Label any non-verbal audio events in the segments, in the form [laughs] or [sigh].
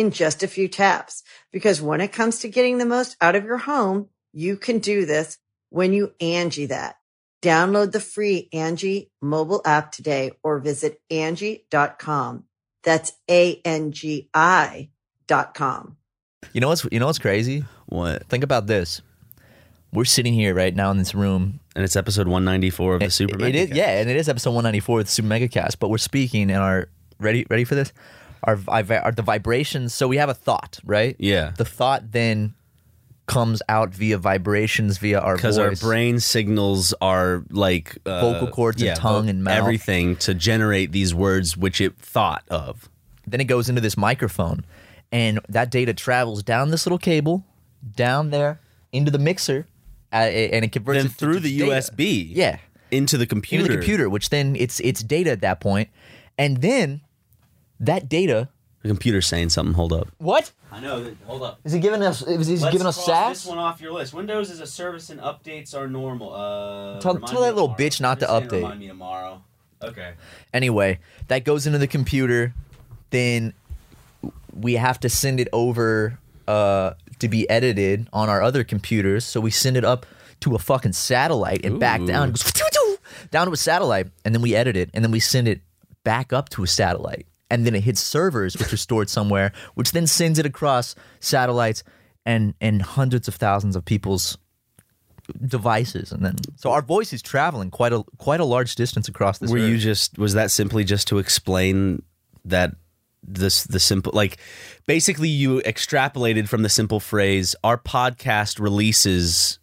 in just a few taps. Because when it comes to getting the most out of your home, you can do this when you Angi that. Download the free Angi mobile app today or visit Angi.com. That's A-N-G-I dot com. You know what's you know what's crazy? What? Think about this. We're sitting here right now in this room. And it's episode 194 of the Super It Mega is, Cast. yeah, and it is episode 194 of the Super Mega Cast. But we're speaking in our ready ready for this. Our, our the vibrations. So we have a thought, right? Yeah. The thought then comes out via vibrations via our Because our brain signals are like uh, Vocal cords and yeah, tongue and mouth. everything to generate these words which it thought of. Then it goes into this microphone, and that data travels down this little cable, down there into the mixer, uh, and it converts Then it through the data. USB, Yeah, into the computer. into the computer, which then it's it's data at that point, and then that data. The computer's saying something. Hold up. What I know. Hold up. is he giving us? Is he giving us sass? This one off your list. Windows as a service and updates are normal. Uh, Tell- tell that little tomorrow. bitch not to Just saying update. Remind me tomorrow. Okay. Anyway, that goes into the computer. Then we have to send it over uh, to be edited on our other computers. So we send it up to a fucking satellite and back down. It goes down to a satellite, and then we edit it, and then we send it back up to a satellite, and then it hits servers, which are stored somewhere, which then sends it across satellites and and hundreds of thousands of people's devices, and then so our voice is traveling quite a quite a large distance across this. Were earth. you just was that simply just to explain that this the simple like basically you extrapolated from the simple phrase our podcast releases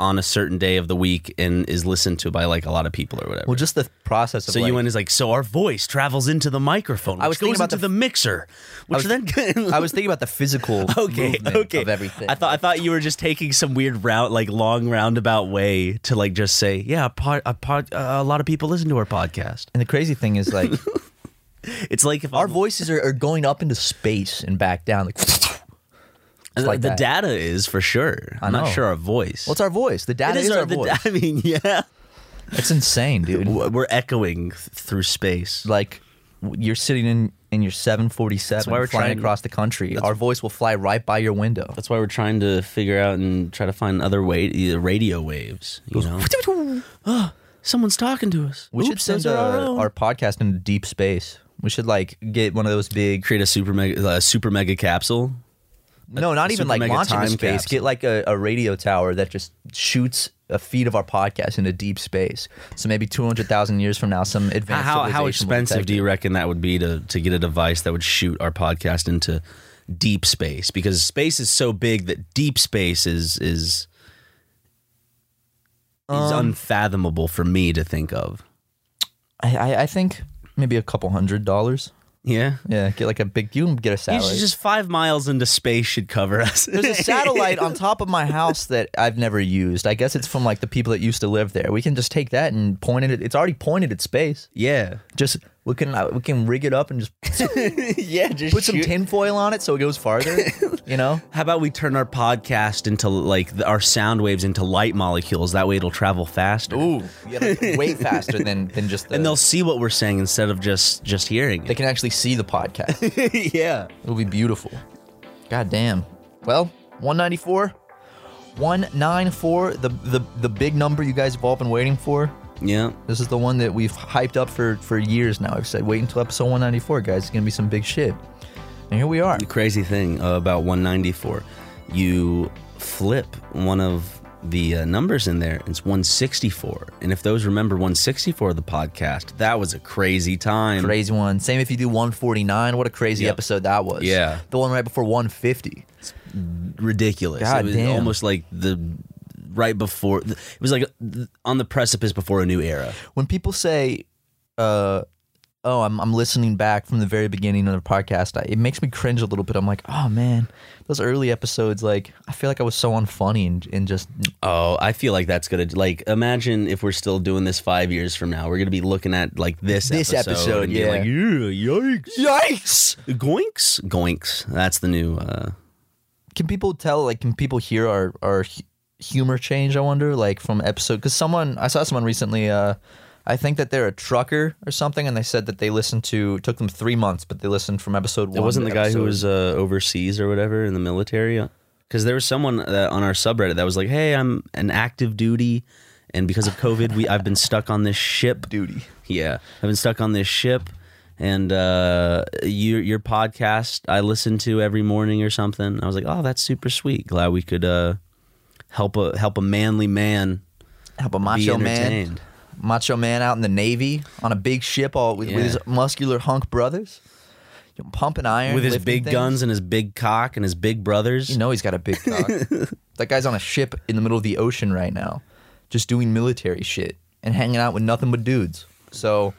on a certain day of the week and is listened to by like a lot of people or whatever. Well, just the process of so like, you went is like so our voice travels into the microphone, which I was thinking goes about into the the, mixer, which was- then [laughs] I was thinking about the physical [laughs] okay, okay. of everything. I thought I thought you were just taking some weird route, like long roundabout way to like just say, yeah, a, pod, a, pod, uh, a lot of people listen to our podcast. and the crazy thing is like [laughs] It's like if our I'm- voices are, are going up into space and back down. Like, like the that. data is for sure. I'm not sure our voice. what's our voice? The data is, our, the- voice. [laughs] I mean, yeah, It's insane, dude. we're echoing th- through space. like you're sitting in in your 747 That's why we're flying trying- across the country. Our voice will fly right by your window. That's why we're trying to figure out and try to find other way radio waves. You know, oh, [laughs] [gasps] someone's talking to us. We should Oops, send are our uh, own. our podcast into deep space. We should like get one of those big. create a super mega uh, super mega capsule. No, not even like mega launch into space. capsule. Get like a, a radio tower that just shoots a feed of our podcast into deep space. So maybe two hundred thousand years from now, some advanced. How how expensive do you reckon that would be to to get a device that would shoot our podcast into deep space? Because space is so big that deep space is is is Um, unfathomable for me to think of. I, I I think maybe a couple hundred dollars. Yeah. Yeah, get like a big. You can get a satellite. should just five miles into space should cover us. There's a [laughs] satellite on top of my house that I've never used. I guess it's from like the people that used to live there. We can just take that and point it. At, it's already pointed at space. yeah. Just we can uh, we can rig it up and just [laughs] [laughs] yeah, just put some tinfoil on it so it goes farther. you know, [laughs] How about we turn our podcast into like the, our sound waves into light molecules? That way it'll travel faster. ooh, yeah, like, way faster than than just. The, And they'll see what we're saying instead of just just hearing they it. can actually see the podcast. yeah. It'll be beautiful. God damn. Well, 194. 194, the, the the big number you guys have all been waiting for. Yeah. This is the one that we've hyped up for for years now. I've said wait until episode 194, guys. It's gonna be some big shit. And here we are. The crazy thing uh, about 194, you flip one of the uh, numbers in there. It's 164. And if those remember 164 of the podcast, that was a crazy time. Crazy one. Same if you do 149. What a crazy Yep. episode that was. Yeah. The one right before 150. It's ridiculous. God it was damn. almost like the right before it was like on the precipice before a new era. When people say, uh, oh, I'm, I'm listening back from the very beginning of the podcast, I, it makes me cringe a little bit. I'm like, oh, man, those early episodes, like, I feel like I was so unfunny and, and just, Oh, I feel like that's gonna like imagine if we're still doing this five years from now. We're gonna be looking at like this This episode, episode, and be yeah. like, yeah, yikes, yikes! goinks, goinks. That's the new. uh Can people tell, like, can people hear our, our humor change, I wonder, like, from episode? Because someone, I saw someone recently, uh, I think that they're a trucker or something, and they said that they listened to, it took them three months, but they listened from episode one. It wasn't the guy who was uh, overseas or whatever in the military. Because there was someone that, on our subreddit that was like, "Hey, I'm an active duty, and because of COVID, we I've been stuck on this ship. duty. Yeah, I've been stuck on this ship, and uh, your your podcast I listen to every morning or something. I was like, oh, that's super sweet. Glad we could uh, help a help a manly man Help a be macho man. macho man out in the navy on a big ship, all with, with his muscular hunk brothers, you know, pumping iron with his big things. guns and his big cock and his big brothers. You know he's got a big cock. [laughs] that guy's on a ship in the middle of the ocean right now, just doing military shit and hanging out with nothing but dudes. So,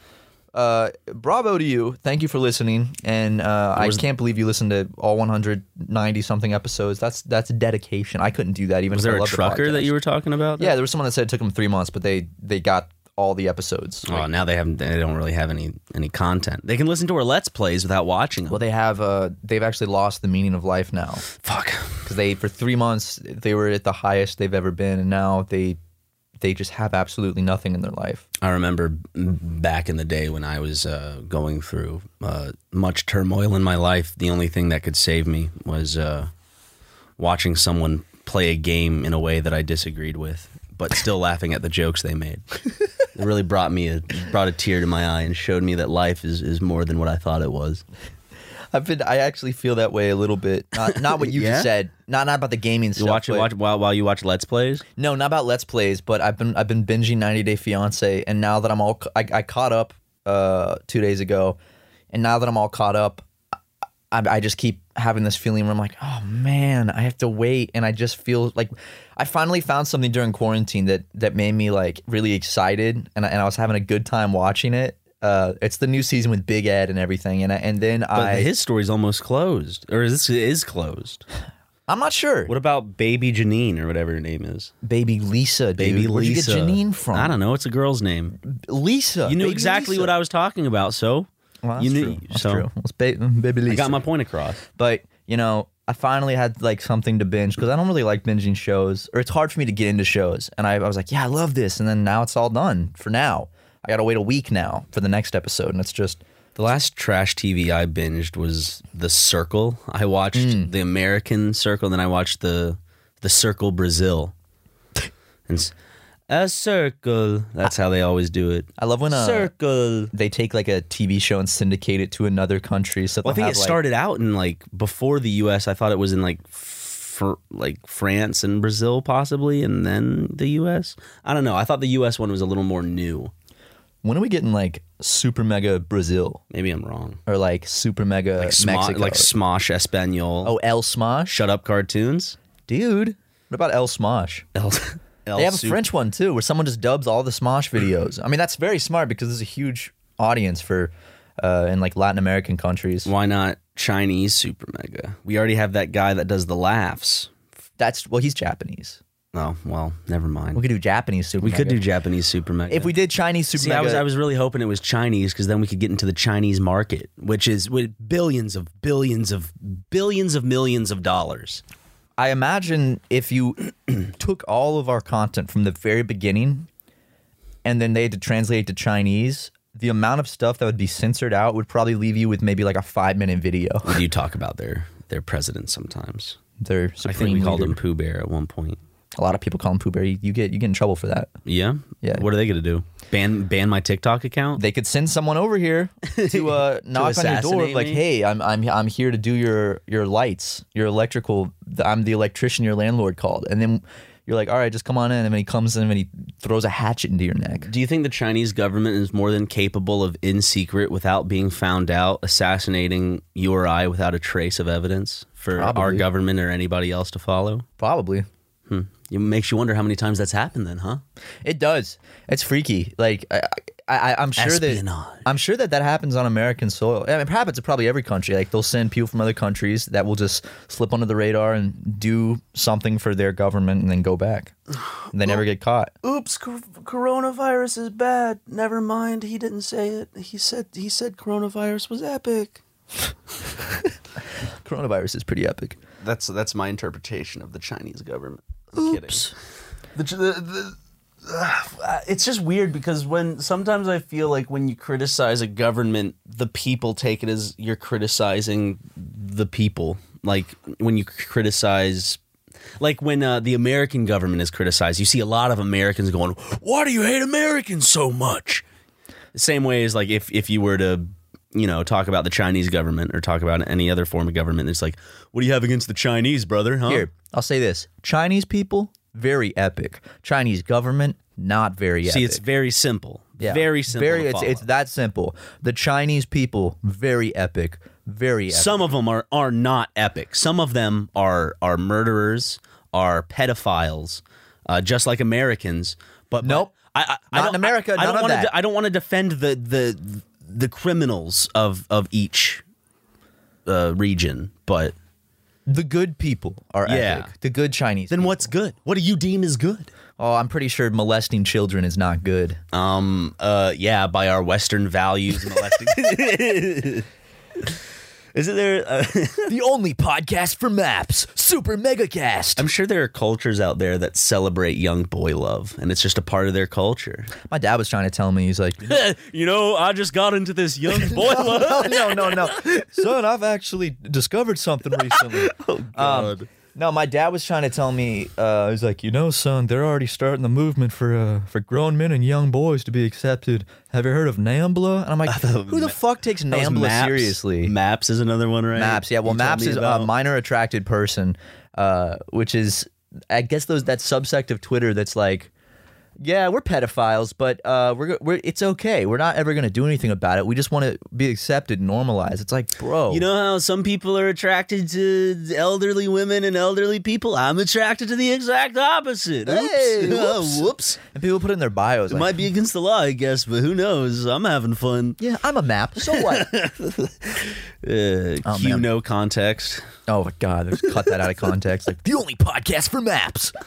uh, bravo to you. Thank you for listening. And uh, I can't believe you listened to all 190 something episodes. That's that's dedication. I couldn't do that even. was if I there a loved the trucker that you were talking about? Yeah, there was someone that said it took them three months, but they they got all the episodes. Oh, now they haven't. They don't really have any any content. They can listen to our let's plays without watching them. Well, they have. Uh, they've actually lost the meaning of life now Fuck. because they for three months they were at the highest they've ever been, and now they they just have absolutely nothing in their life. I remember back in the day when I was uh, going through uh, much turmoil in my life. The only thing that could save me was uh, watching someone play a game in a way that I disagreed with, but still laughing at the jokes they made. it really brought me a brought a tear to my eye and showed me that life is, is more than what I thought it was. [laughs] I've been. I actually feel that way a little bit. Not not what you Yeah? just said. Not not about the gaming You stuff. watch it but- watch while while you watch let's plays. No, not about Let's Plays, but I've been I've been binging 90 Day Fiance, and now that I'm all I, I caught up uh, two days ago, and now that I'm all caught up, I, I just keep having this feeling where I'm like, oh man, I have to wait, and I just feel like I finally found something during quarantine that that made me like really excited, and I, and I was having a good time watching it. Uh, it's the new season with Big Ed and everything, and I, and then But I his story's almost closed, or is this is closed. I'm not sure. What about Baby Janine or whatever her name is? Baby Lisa, dude. Baby Where'd Lisa. you get Janine from? I don't know. It's a girl's name. Lisa. You knew Baby exactly Lisa. what I was talking about. So Well, you knew. true. That's so true. It's ba- baby Lisa. I got my point across. But you know, I finally had like something to binge because I don't really like binging shows, or it's hard for me to get into shows. And I, I was like, yeah, I love this. And then now it's all done for now. I gotta wait a week now for the next episode, and it's just The last trash TV I binged was The Circle. I watched Hmm. the American Circle, then I watched the the Circle Brazil. and a circle. That's how they always do it. I love when uh, circle. they take like a TV show and syndicate it to another country. So Well, I think it like- started out in like before the U.S. I thought it was in like for like France and Brazil possibly, and then the U.S. I don't know. I thought the U.S. one was a little more new. When are we getting like super mega Brazil Maybe I'm wrong. or like super mega Like, Smo- Mexico? like Smosh Espanol. oh, El Smosh, Shut Up Cartoons. dude. What about El Smosh? El, [laughs] El They have a Sup- French one too, where someone just dubs all the Smosh videos. I mean, that's very smart because there's a huge audience for uh, in like Latin American countries. Why not Chinese Super Mega? We already have that guy that does the laughs. That's well, he's Japanese. Oh well, never mind. We could do Japanese Super. We could do Japanese Super Mega. if we did Chinese Super. See, Mega, I was I was really hoping it was Chinese because then we could get into the Chinese market, which is with billions of billions of billions of millions of dollars. I imagine if you [clears throat] took all of our content from the very beginning, and then they had to translate it to Chinese, the amount of stuff that would be censored out would probably leave you with maybe like a five minute video. We do [laughs] talk about their their president sometimes. Their I think we called leader. him Pooh Bear at one point. A lot of people call him Pooh Bear. You, you get you get in trouble for that. Yeah. Yeah. What are they gonna do? Ban ban my TikTok account? They could send someone over here [laughs] to uh, knock on your door, assassinate like, "Hey, I'm I'm I'm here to do your your lights, your electrical. I'm the electrician your landlord called." And then you're like, "All right, just come on in." And then he comes in and he throws a hatchet into your neck. Do you think the Chinese government is more than capable of, in secret, without being found out, assassinating you or I without a trace of evidence for our government or anybody else to follow? Probably. It makes you wonder how many times that's happened, then, huh? It does. It's freaky. Like I, I, I'm sure Espionage. that I'm sure that that happens on American soil. I mean, it happens to probably every country. Like they'll send people from other countries that will just slip under the radar and do something for their government and then go back. And they never get caught. Oops, coronavirus is bad. Never mind. He didn't say it. He said he said coronavirus was epic. [laughs] Coronavirus is pretty epic. That's that's my interpretation of the Chinese government. I'm kidding. The, the, the, uh, it's just weird because when sometimes I feel like when you criticize a government, the people take it as you're criticizing the people. Like when you criticize, like when uh, the American government is criticized, you see a lot of Americans going, "Why do you hate Americans so much?" The same way as like if if you were to you know talk about the Chinese government or talk about any other form of government, it's like, "What do you have against the Chinese, brother?" Huh? Here, I'll say this: Chinese people, very epic. Chinese government, not very epic. See, epic. it's very simple. Yeah. Very simple. Very, to it's it's that simple. The Chinese people, very epic, very epic. Some of them are are not epic. Some of them are are murderers, are pedophiles, uh, just like Americans. But, Nope. I, I, I Not don't, in America, I, I don't wanna de- I don't want to defend the the the criminals of of each uh, region, but the good people are Yeah. epic. The good Chinese. then people. what's good? What do you deem is good? Oh, I'm pretty sure molesting children is not good. Um. Uh. Yeah. By our Western values, molesting. [laughs] [laughs] Isn't there? Uh, [laughs] the only podcast for maps, Super Megacast. I'm sure there are cultures out there that celebrate young boy love, and it's just a part of their culture. My dad was trying to tell me, he's like, [laughs] you know, I just got into this young [laughs] boy love. no, no, no, no. Son, I've actually discovered something recently. oh, God. No, my dad was trying to tell me, uh, he's like, you know, son, they're already starting the movement for uh, for grown men and young boys to be accepted. Have you heard of NAMBLA? And I'm like, [laughs] who the fuck takes That was NAMBLA Maps. seriously? Maps is another one, right? Maps, yeah. Well, You told Maps me is a minor attracted person, uh, which is, I guess, those that subsect of Twitter that's like, yeah, we're pedophiles, but uh, we're, we're it's okay. We're not ever gonna do anything about it. We just want to be accepted, normalized. It's like, bro, You know how some people are attracted to elderly women and elderly people? I'm attracted to the exact opposite. Oops. Hey, [laughs] Uh, whoops. whoops. and people put in their bios. It Like, might be against the law, I guess, but who knows? I'm having fun. yeah, I'm a map. So what? [laughs] Uh, Oh, cue man. no context. oh my god, there's cut that out of context. Like the only podcast for maps. [laughs]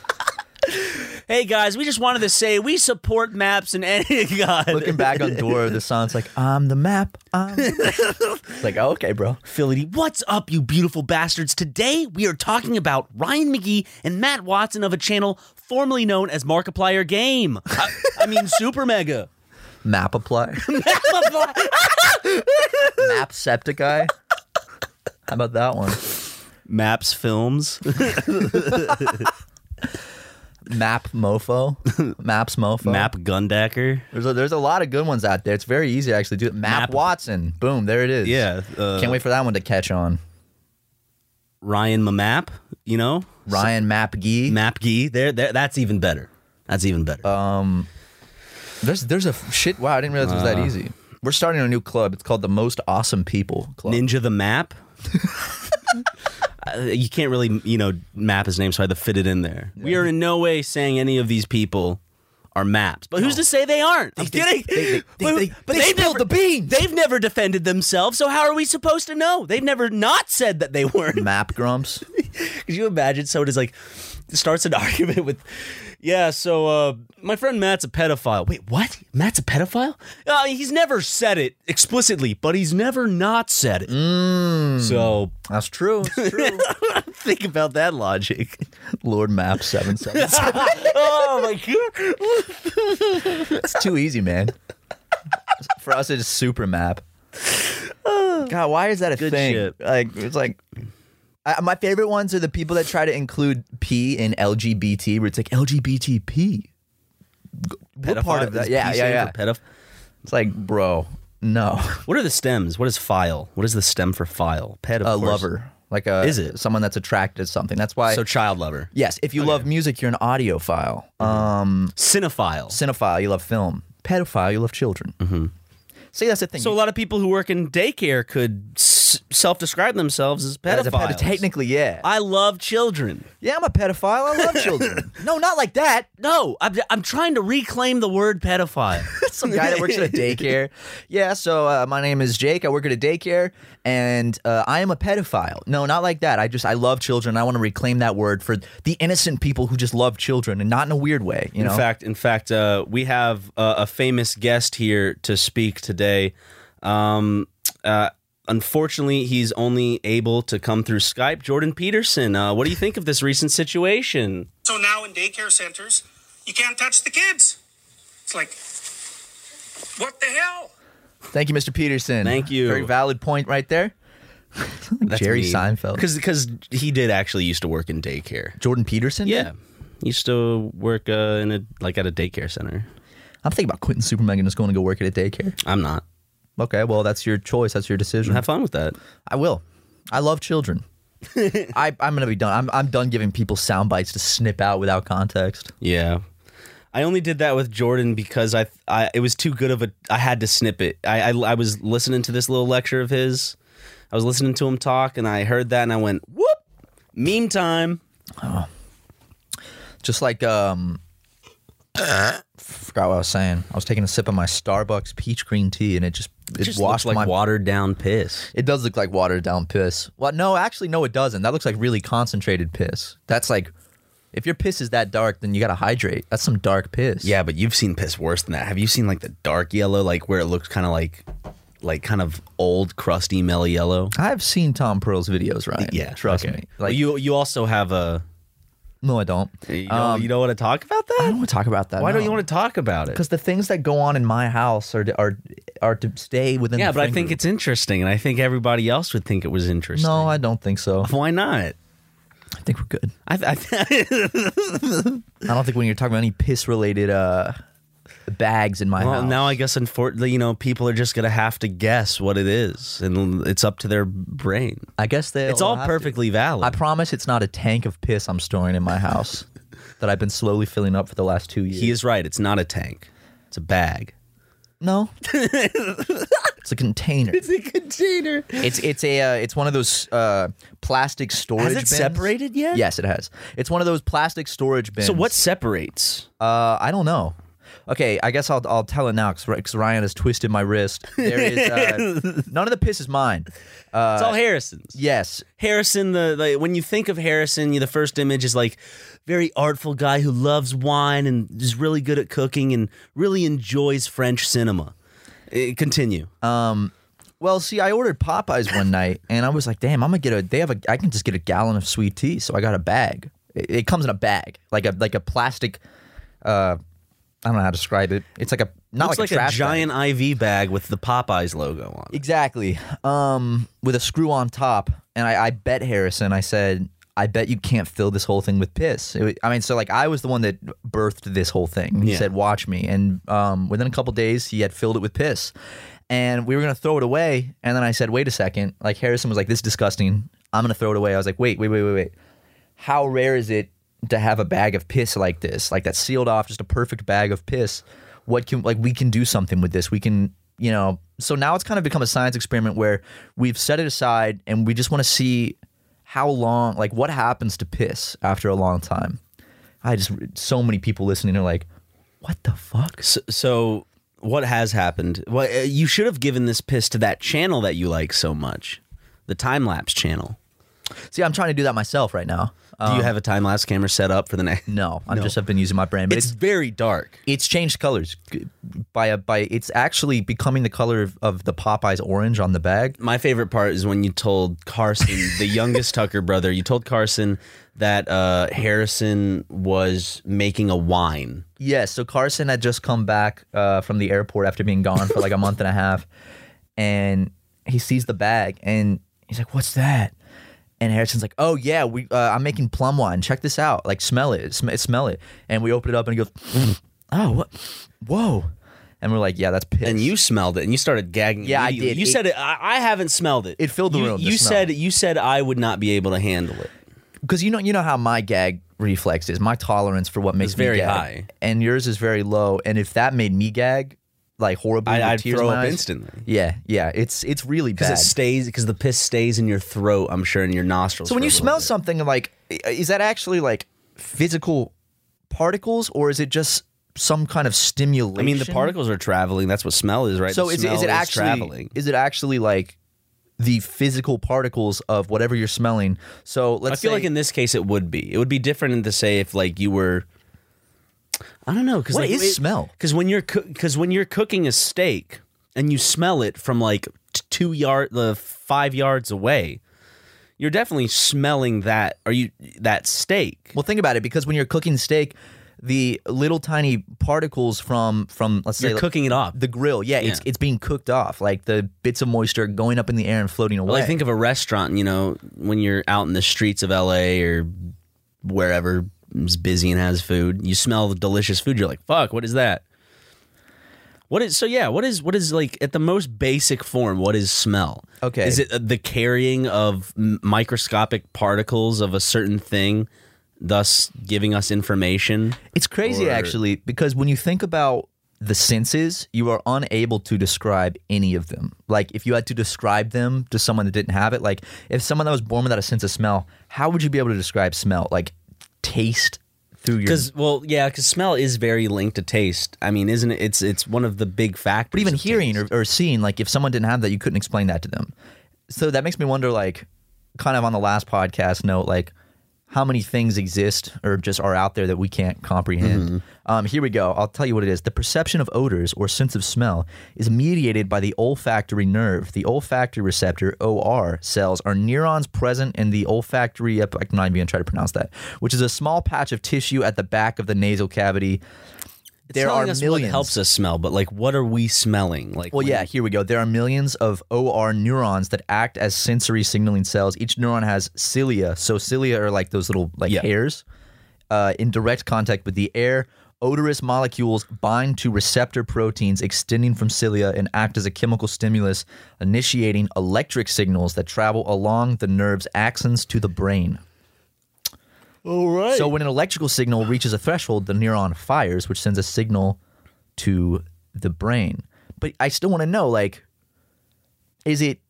Hey guys, we just wanted to say we support maps and any [laughs] God. Looking back on Dora, the song's like, I'm the map. I'm the map. Like, oh, okay, bro. Philly, what's up, you beautiful bastards? Today we are talking about Ryan Magee and Matt Watson of a channel formerly known as Markiplier Game. I, I mean, [laughs] Super Mega. Map apply. [laughs] Map Septiceye. How about that one? Maps Films. Map Mofo. [laughs] Maps Mofo. Map Gundacker. There's a, there's a lot of good ones out there. It's very easy to actually do it. Map, Map- Watson. Boom, there it is. Yeah. Uh, Can't wait for that one to catch on. Ryan Map, you know? Ryan Map Gee. Map Gee. There, there, that's even better. That's even better. Um, There's there's a shit. Wow, I didn't realize it was that Uh. easy. We're starting a new club. It's called the Most Awesome People Club. Ninja the Map. [laughs] Uh, you can't really, you know, map his name, so I had to fit it in there. We are in no way saying any of these people are maps, but who's to say they aren't? I'm kidding. they- they- [laughs] But- they- but they they've spilled never- the beans. They've never defended themselves, so how are we supposed to know? They've never not said that they weren't. Map Grumps. [laughs] Could you imagine someone is like starts an [laughs] argument with, yeah, so uh, my friend Matt's a pedophile. Wait, what? Matt's a pedophile? Uh, he's never said it explicitly, but he's never not said it. So That's true. It's [laughs] true. think about that logic. [laughs] Lord Map seven seven. oh my god! It's too easy, man. For us, it's super map. God, why is that a Good thing? shit. Like, it's like I, my favorite ones are the people that try to include P in LGBT, where it's like LGBTP. What part of that? is Yeah, P yeah, stand yeah. for pedoph- It's like, bro, no, [laughs] What are the stems? What is file? What is the stem for file? Ped, of a course. lover, like a Is it? someone that's attracted to something? That's why. So child lover. yes, if you love music, you're an audiophile. Um, Cinephile. cinephile, you love film. Pedophile, you love children. Mm-hmm. See, that's the thing. So a lot of people who work in daycare could self-describe themselves as As a pedo- technically, yeah. I love children. yeah, I'm a pedophile. I love children. [laughs] no, not like that. No, I'm, I'm trying to reclaim the word pedophile. [laughs] some guy that works at a daycare. Yeah, so uh, my name is Jake. I work at a daycare, and uh, I am a pedophile. No, not like that. I just I love children. I want to reclaim that word for the innocent people who just love children, and not in a weird way. You know, In fact, in fact, uh, we have uh, a famous guest here to speak today. Um, uh, unfortunately, he's only able to come through Skype. Jordan Peterson, uh, what do you think of this recent situation? So now in daycare centers, you can't touch the kids. It's like, what the hell? thank you, Mr. Peterson. Thank you. Very valid point right there. [laughs] That's Jerry me. Seinfeld. because he did actually used to work in daycare. Jordan Peterson. Yeah, he used to work uh, in a like at a daycare center. I'm thinking about quitting Superman and just going to go work at a daycare. I'm not. Okay, well that's your choice. That's your decision. Have fun with that. I will. I love children. [laughs] I, I'm gonna be done. I'm, I'm done giving people sound bites to snip out without context. Yeah. I only did that with Jordan because I, I it was too good of a I had to snip it. I, I I was listening to this little lecture of his. I was listening to him talk and I heard that and I went, "Whoop! Meme time." Just like um forgot what I was saying. I was taking a sip of my Starbucks peach green tea and it just it, It just washed looks like my watered down piss. It does look like watered down piss. Well, no, actually no it doesn't. That looks like really concentrated piss. That's like if your piss is that dark, then you gotta hydrate. That's some dark piss. Yeah, but you've seen piss worse than that. Have you seen like the dark yellow, like where it looks kind of like, like kind of old, crusty, mellow yellow? I've seen Tom Pearl's videos, Ryan. Yeah, Trust okay. me. Well, Like you you also have a. No, I don't. You don't, Um, you don't want to talk about that? I don't want to talk about that. Why don't you want to talk about it? Because the things that go on in my house are are are to stay within. Yeah, but I think group. it's interesting, and I think everybody else would think it was interesting. No, I don't think so. Why not? I think we're good. I, I, [laughs] I don't think when you're talking about any piss related uh bags in my well, house. now I guess unfortunately, you know, people are just gonna have to guess what it is, and it's up to their brain. I guess they. It's all perfectly valid. I promise it's not a tank of piss I'm storing in my house [laughs] that I've been slowly filling up for the last two years. he is right. It's not a tank. It's a bag. no. [laughs] it's a container. It's a container. It's it's a uh, it's one of those uh, plastic storage. Has it bins. separated yet? Yes, it has. It's one of those plastic storage bins. So what separates? Uh, I don't know. Okay, I guess I'll I'll tell it now because Ryan has twisted my wrist. There is uh, [laughs] none of the piss is mine. Uh, it's all Harrison's. yes, Harrison, the, the when you think of Harrison, you, the first image is like very artful guy who loves wine and is really good at cooking and really enjoys French cinema. Eh, continue. Well, see, I ordered Popeyes one [laughs] night, and I was like, "Damn, I'm gonna get a. They have a. I can just get a gallon of sweet tea." So I got a bag. It, it comes in a bag, like a like a plastic. Uh, I don't know how to describe it. It's like a not Looks like, like, a, trash bag. giant IV bag with the Popeyes logo on it. Exactly. Um, with a screw on top, and I, I bet Harrison. I said, "I bet you can't fill this whole thing with piss." It, I mean, so like I was the one that birthed this whole thing. He Yeah. said, "Watch me," and um, within a couple days, he had filled it with piss, and we were gonna throw it away. And then I said, "Wait a second. Like Harrison was like, "This is disgusting. I'm gonna throw it away." I was like, "Wait, wait, wait, wait, wait. How rare is it to have a bag of piss like this, like that's sealed off, just a perfect bag of piss? What can like we can do something with this? We can." You know, so now it's kind of become a science experiment where we've set it aside and we just want to see how long, like, what happens to piss after a long time. I just, so many people listening are like, what the fuck? So, so what has happened? Well, uh, you should have given this piss to that channel that you like so much, the time lapse channel. See, I'm trying to do that myself right now. Do you have a time lapse camera set up for the next? No, [laughs] I just have been using my brain, but It's it's very dark. it's changed colors by a by. It's actually becoming the color of, of the Popeyes orange on the bag. My favorite part is when you told Carson, the [laughs] youngest Tucker brother, you told Carson that uh, Harrison was making a wine. Yes, so Carson had just come back uh, from the airport after being gone for like a month and a half, and he sees the bag and he's like, "What's that?" And Harrison's like, "Oh yeah, we uh, I'm making plum wine. Check this out. Like smell it, Sm- smell it." And we open it up, and he goes, "Oh, what? Whoa!" And we're like, "Yeah, that's piss." And you smelled it, and you started gagging. Yeah, I did. You It- said it. I, I haven't smelled it. It filled the you, room, You smell. said you said I would not be able to handle it. because you know you know how my gag reflex is. My tolerance for what makes It's very me gag, high. and yours is very low. And if that made me gag, like horribly, I, tears throw up instantly Yeah, yeah, it's it's really because bad. it stays because the piss stays in your throat. I'm sure in your nostrils. So when you smell bit. something like, is that actually like physical particles, or is it just some kind of stimulation? I mean, the particles are traveling. That's what smell is, right? So The is it, is it actually traveling? is it actually like the physical particles of whatever you're smelling? So let's I feel say, like in this case it would be. It would be different to say if like you were. I don't know because What like, is smell? Because when you're because when you're cooking a steak and you smell it from like t- two yard the five yards away, you're definitely smelling that. Are you that steak? well, think about it because when you're cooking steak, the little tiny particles from from let's You're cooking it off. the grill, yeah, it's it's being cooked off, like the bits of moisture going up in the air and floating away. Well, I think of a restaurant, you know, when you're out in the streets of LA or wherever is busy and has food, you smell the delicious food. You're like, fuck, what is that? What is so? Yeah, what is what is like at the most basic form? What is smell? Okay. is it the carrying of microscopic particles of a certain thing, thus giving us information? It's crazy Or- actually because when you think about the senses, you are unable to describe any of them. Like if you had to describe them to someone that didn't have it, like if someone that was born without a sense of smell, how would you be able to describe smell? Like taste through your Because well, yeah, because smell is very linked to taste. I mean, isn't it? It's it's one of the big factors. but even hearing or, or seeing, like if someone didn't have that, you couldn't explain that to them. So that makes me wonder, like, kind of on the last podcast note, like how many things exist or just are out there that we can't comprehend. Mm-hmm. Um, here we go. I'll tell you what it is. The perception of odors or sense of smell is mediated by the olfactory nerve. The olfactory receptor (OR) cells are neurons present in the olfactory. I'm not even gonna try to pronounce that. Which is a small patch of tissue at the back of the nasal cavity. It's there are millions. helps us smell, but like, what are we smelling? Like, Well, yeah, here we go. There are millions of OR neurons that act as sensory signaling cells. Each neuron has cilia. So cilia are like those little like Yeah. hairs uh, in direct contact with the air. Odorous molecules bind to receptor proteins extending from cilia and act as a chemical stimulus, initiating electric signals that travel along the nerve's axons to the brain. All right. So when an electrical signal reaches a threshold, the neuron fires, which sends a signal to the brain. But I still want to know, like, is it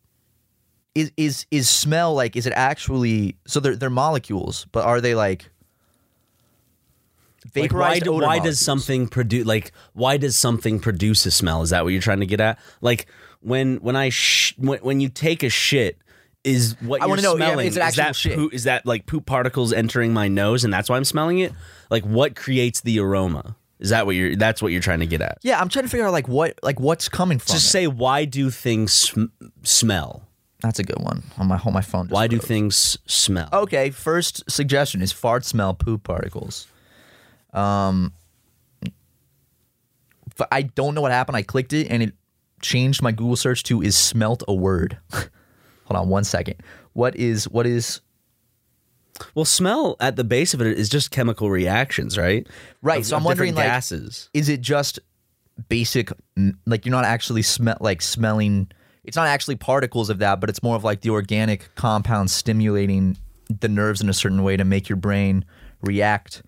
is is is smell like is it actually so they're they're molecules, but are they like Like, why, vaporized do- odor why does something produce? Like, why does something produce a smell? Is that what you're trying to get at? Like, when when I sh- when, when you take a shit. Is what I wanna know, yeah, smelling? is it actual that shit? Poop, is that like poop particles entering my nose, and that's why I'm smelling it? Like, what creates the aroma? Is that what you're? That's what you're trying to get at? Yeah, I'm trying to figure out like what like what's coming from. Just it. say, why do things sm- smell? That's a good one. On my on my phone. just Why do things smell? Okay, first suggestion is fart smell poop particles. Um, I don't know what happened. I clicked it and it changed my Google search to is smelt a word. [laughs] Hold on one second. What is what is Well, smell at the base of it is just chemical reactions, right? Right, Of- so I'm wondering, like- gases. is it just basic like you're not actually smell like smelling it's not actually particles of that but it's more of like the organic compound stimulating the nerves in a certain way to make your brain react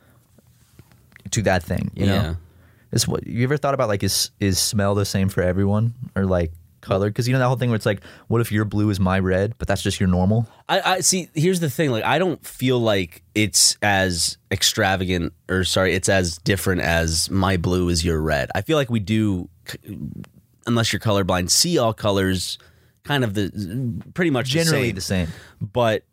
to that thing you know Yeah. is what you ever thought about like is is smell the same for everyone or like color because you know that whole thing where it's like what if your blue is my red but that's just your normal I, I see. Here's the thing: like, I don't feel like it's as extravagant, or sorry, it's as different as my blue is your red. I feel like we do, unless you're colorblind, see all colors, kind of the pretty much generally the the same. same, But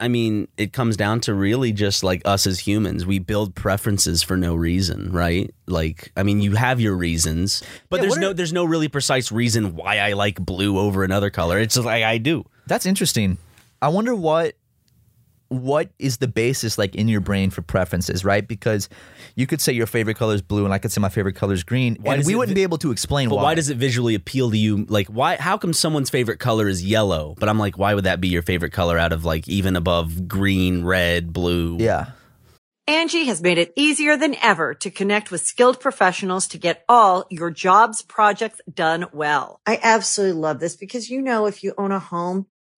I mean, it comes down to really just like us as humans. We build preferences for no reason, right? Like, I mean, you have your reasons, but Yeah, there's what no there's no really precise reason why I like blue over another color. It's just like I do. That's interesting. I wonder what what is the basis like in your brain for preferences, right? Because you could say your favorite color is blue, and I could say my favorite color is green, Why and we wouldn't vi- be able to explain But why. why does it visually appeal to you? Like, why? How come someone's favorite color is yellow? But I'm like, why would that be your favorite color out of like even above green, red, blue? Yeah. Angi has made it easier than ever to connect with skilled professionals to get all your jobs projects done well. I absolutely love this because, you know, if you own a home,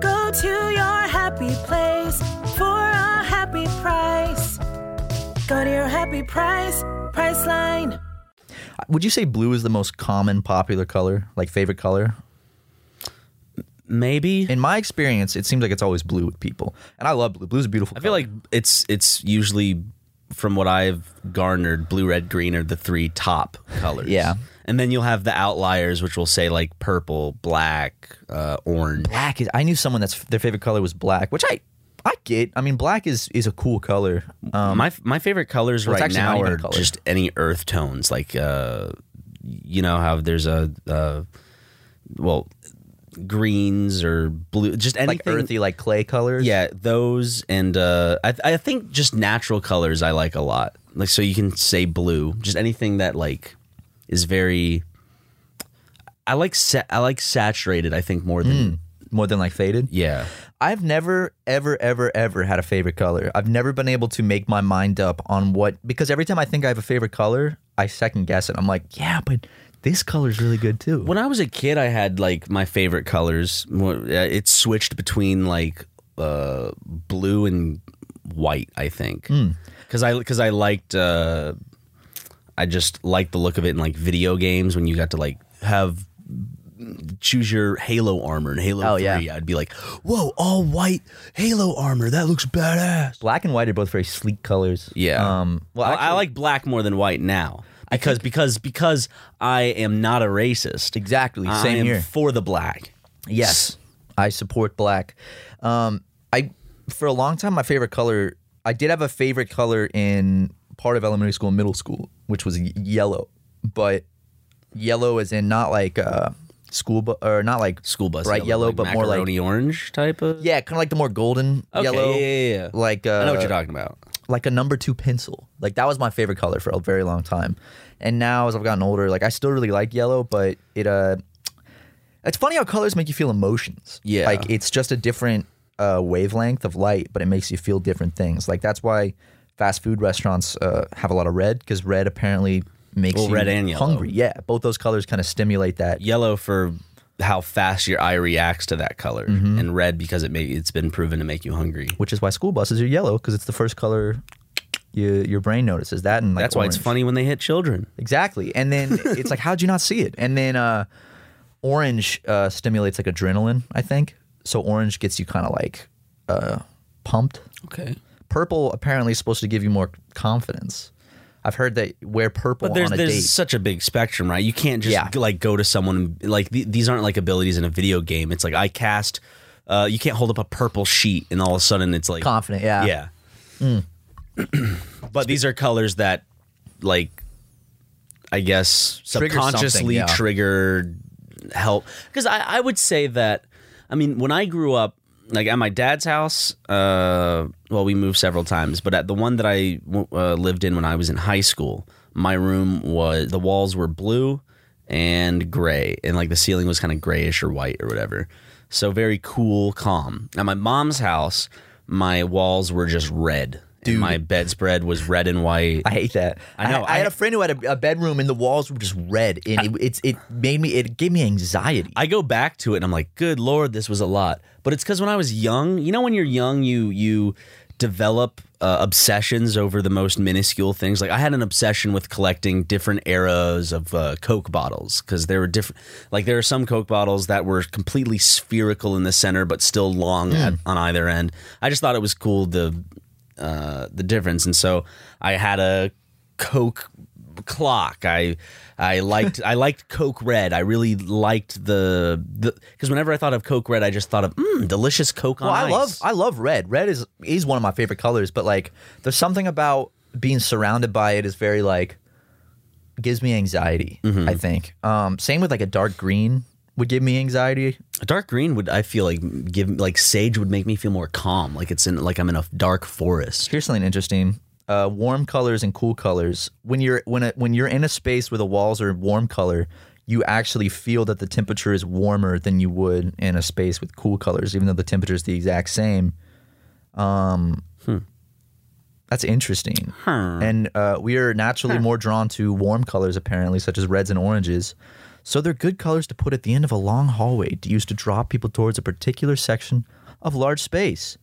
Go to your happy place for a happy price. Go to your happy price, Priceline. Would you say blue is the most common popular color, like favorite color? maybe. In my experience, it seems like it's always blue with people, and I love blue. Blue's a beautiful. I feel color. like it's it's usually from what I've garnered, blue, red, green are the three top colors. Yeah. And then you'll have the outliers, which will say like purple, black, uh, orange. black is. I knew someone that's their favorite color was black, which I I get. I mean, black is is a cool color. Um, my my favorite colors well, right now are color. just any earth tones, like uh, you know how there's a uh, well greens or blue, just anything like earthy, like clay colors. Yeah, those and uh, I I think just natural colors I like a lot. Like so you can say blue, just anything that like is very. I like sa- I like saturated. I think more than more than like faded. yeah. I've never, ever, ever, ever had a favorite color. I've never been able to make my mind up on what because every time I think I have a favorite color, I second guess it. I'm like, yeah, but this color's really good too. When I was a kid, I had like my favorite colors. Uh, It switched between like uh, blue and white. I think because I because I liked. Uh, I just liked the look of it in like video games when you got to like have choose your Halo armor and Halo Oh, yeah. Three. I'd be like, whoa, all white Halo armor. That looks badass. Black and white are both very sleek colors. Yeah. Um. Well, I- I like black more than white now because because because I am not a racist. Exactly, I same am here. for the black. Yes, I support black. Um, I for a long time my favorite color. I did have a favorite color in part of elementary school and middle school, which was yellow, but yellow is in not like uh, school bu- or not like School bus bright yellow, like but more like macaroni orange type of. yeah, kind of like the more golden Okay, yellow. yeah, yeah, yeah. Like uh, I know what you're talking about. like a number two pencil. Like that was my favorite color for a very long time. And now as I've gotten older, like I still really like yellow, but it uh it's funny how colors make you feel emotions. Yeah. Like it's just a different uh wavelength of light, but it makes you feel different things. Like that's why fast food restaurants uh have a lot of red because red apparently makes Well, you red and yellow. hungry. Yeah, both those colors kind of stimulate that. Yellow for how fast your eye reacts to that color, Mm-hmm. and red because it may it's been proven to make you hungry. Which is why school buses are yellow because it's the first color you, your brain notices. That and like That's why it's funny when they hit children. Exactly. And then [laughs] it's like, how'd you not see it? And then uh, orange uh, stimulates like adrenaline, I think. So orange gets you kind of like uh, pumped. Okay. Purple apparently is supposed to give you more confidence. I've heard that wear purple But there's on a there's date. such a big spectrum, right? You can't just Yeah. like go to someone and- like th- these aren't like abilities in a video game. It's like I cast. Uh, you can't hold up a purple sheet and all of a sudden it's like Confident, yeah. Yeah. [clears throat] but these are colors that, like, I guess Trigger something, subconsciously yeah. triggered help because I, I would say that I mean when I grew up like at my dad's house uh well we moved several times but at the one that I uh, lived in when I was in high school my room was the walls were blue and gray and like the ceiling was kind of grayish or white or whatever. So very cool calm. At my mom's house my walls were just red Dude. my bedspread was red and white I hate that. I know, I, had I- a friend who had a, a bedroom and the walls were just red, and it, it's it made me it gave me anxiety. I go back to it and I'm like, good lord, this was a lot. But it's because when I was young, you know, when you're young, you you develop uh, obsessions over the most minuscule things. Like I had an obsession with collecting different eras of uh, Coke bottles because there were different. Like there are some Coke bottles that were completely spherical in the center but still long at, on either end. I just thought it was cool the uh, the difference, and so I had a Coke clock. I I liked [laughs] I liked Coke Red. I really liked the the because whenever I thought of Coke Red, I just thought of mm, delicious Coke on well, I ice. love I love red. Red is is one of my favorite colors, but like there's something about being surrounded by it is very like gives me anxiety. Mm-hmm. I think. Um, same with like a dark green would give me anxiety. A dark green would I feel like give like sage would make me feel more calm. Like it's in like I'm in a dark forest. Here's something interesting. Uh, warm colors and cool colors. When you're when a, when you're in a space where the walls are warm color, you actually feel that the temperature is warmer than you would in a space with cool colors, even though the temperature is the exact same. Um, that's interesting. And uh, we are naturally more drawn to warm colors, apparently, such as reds and oranges. So they're good colors to put at the end of a long hallway to use to draw people towards a particular section of large space.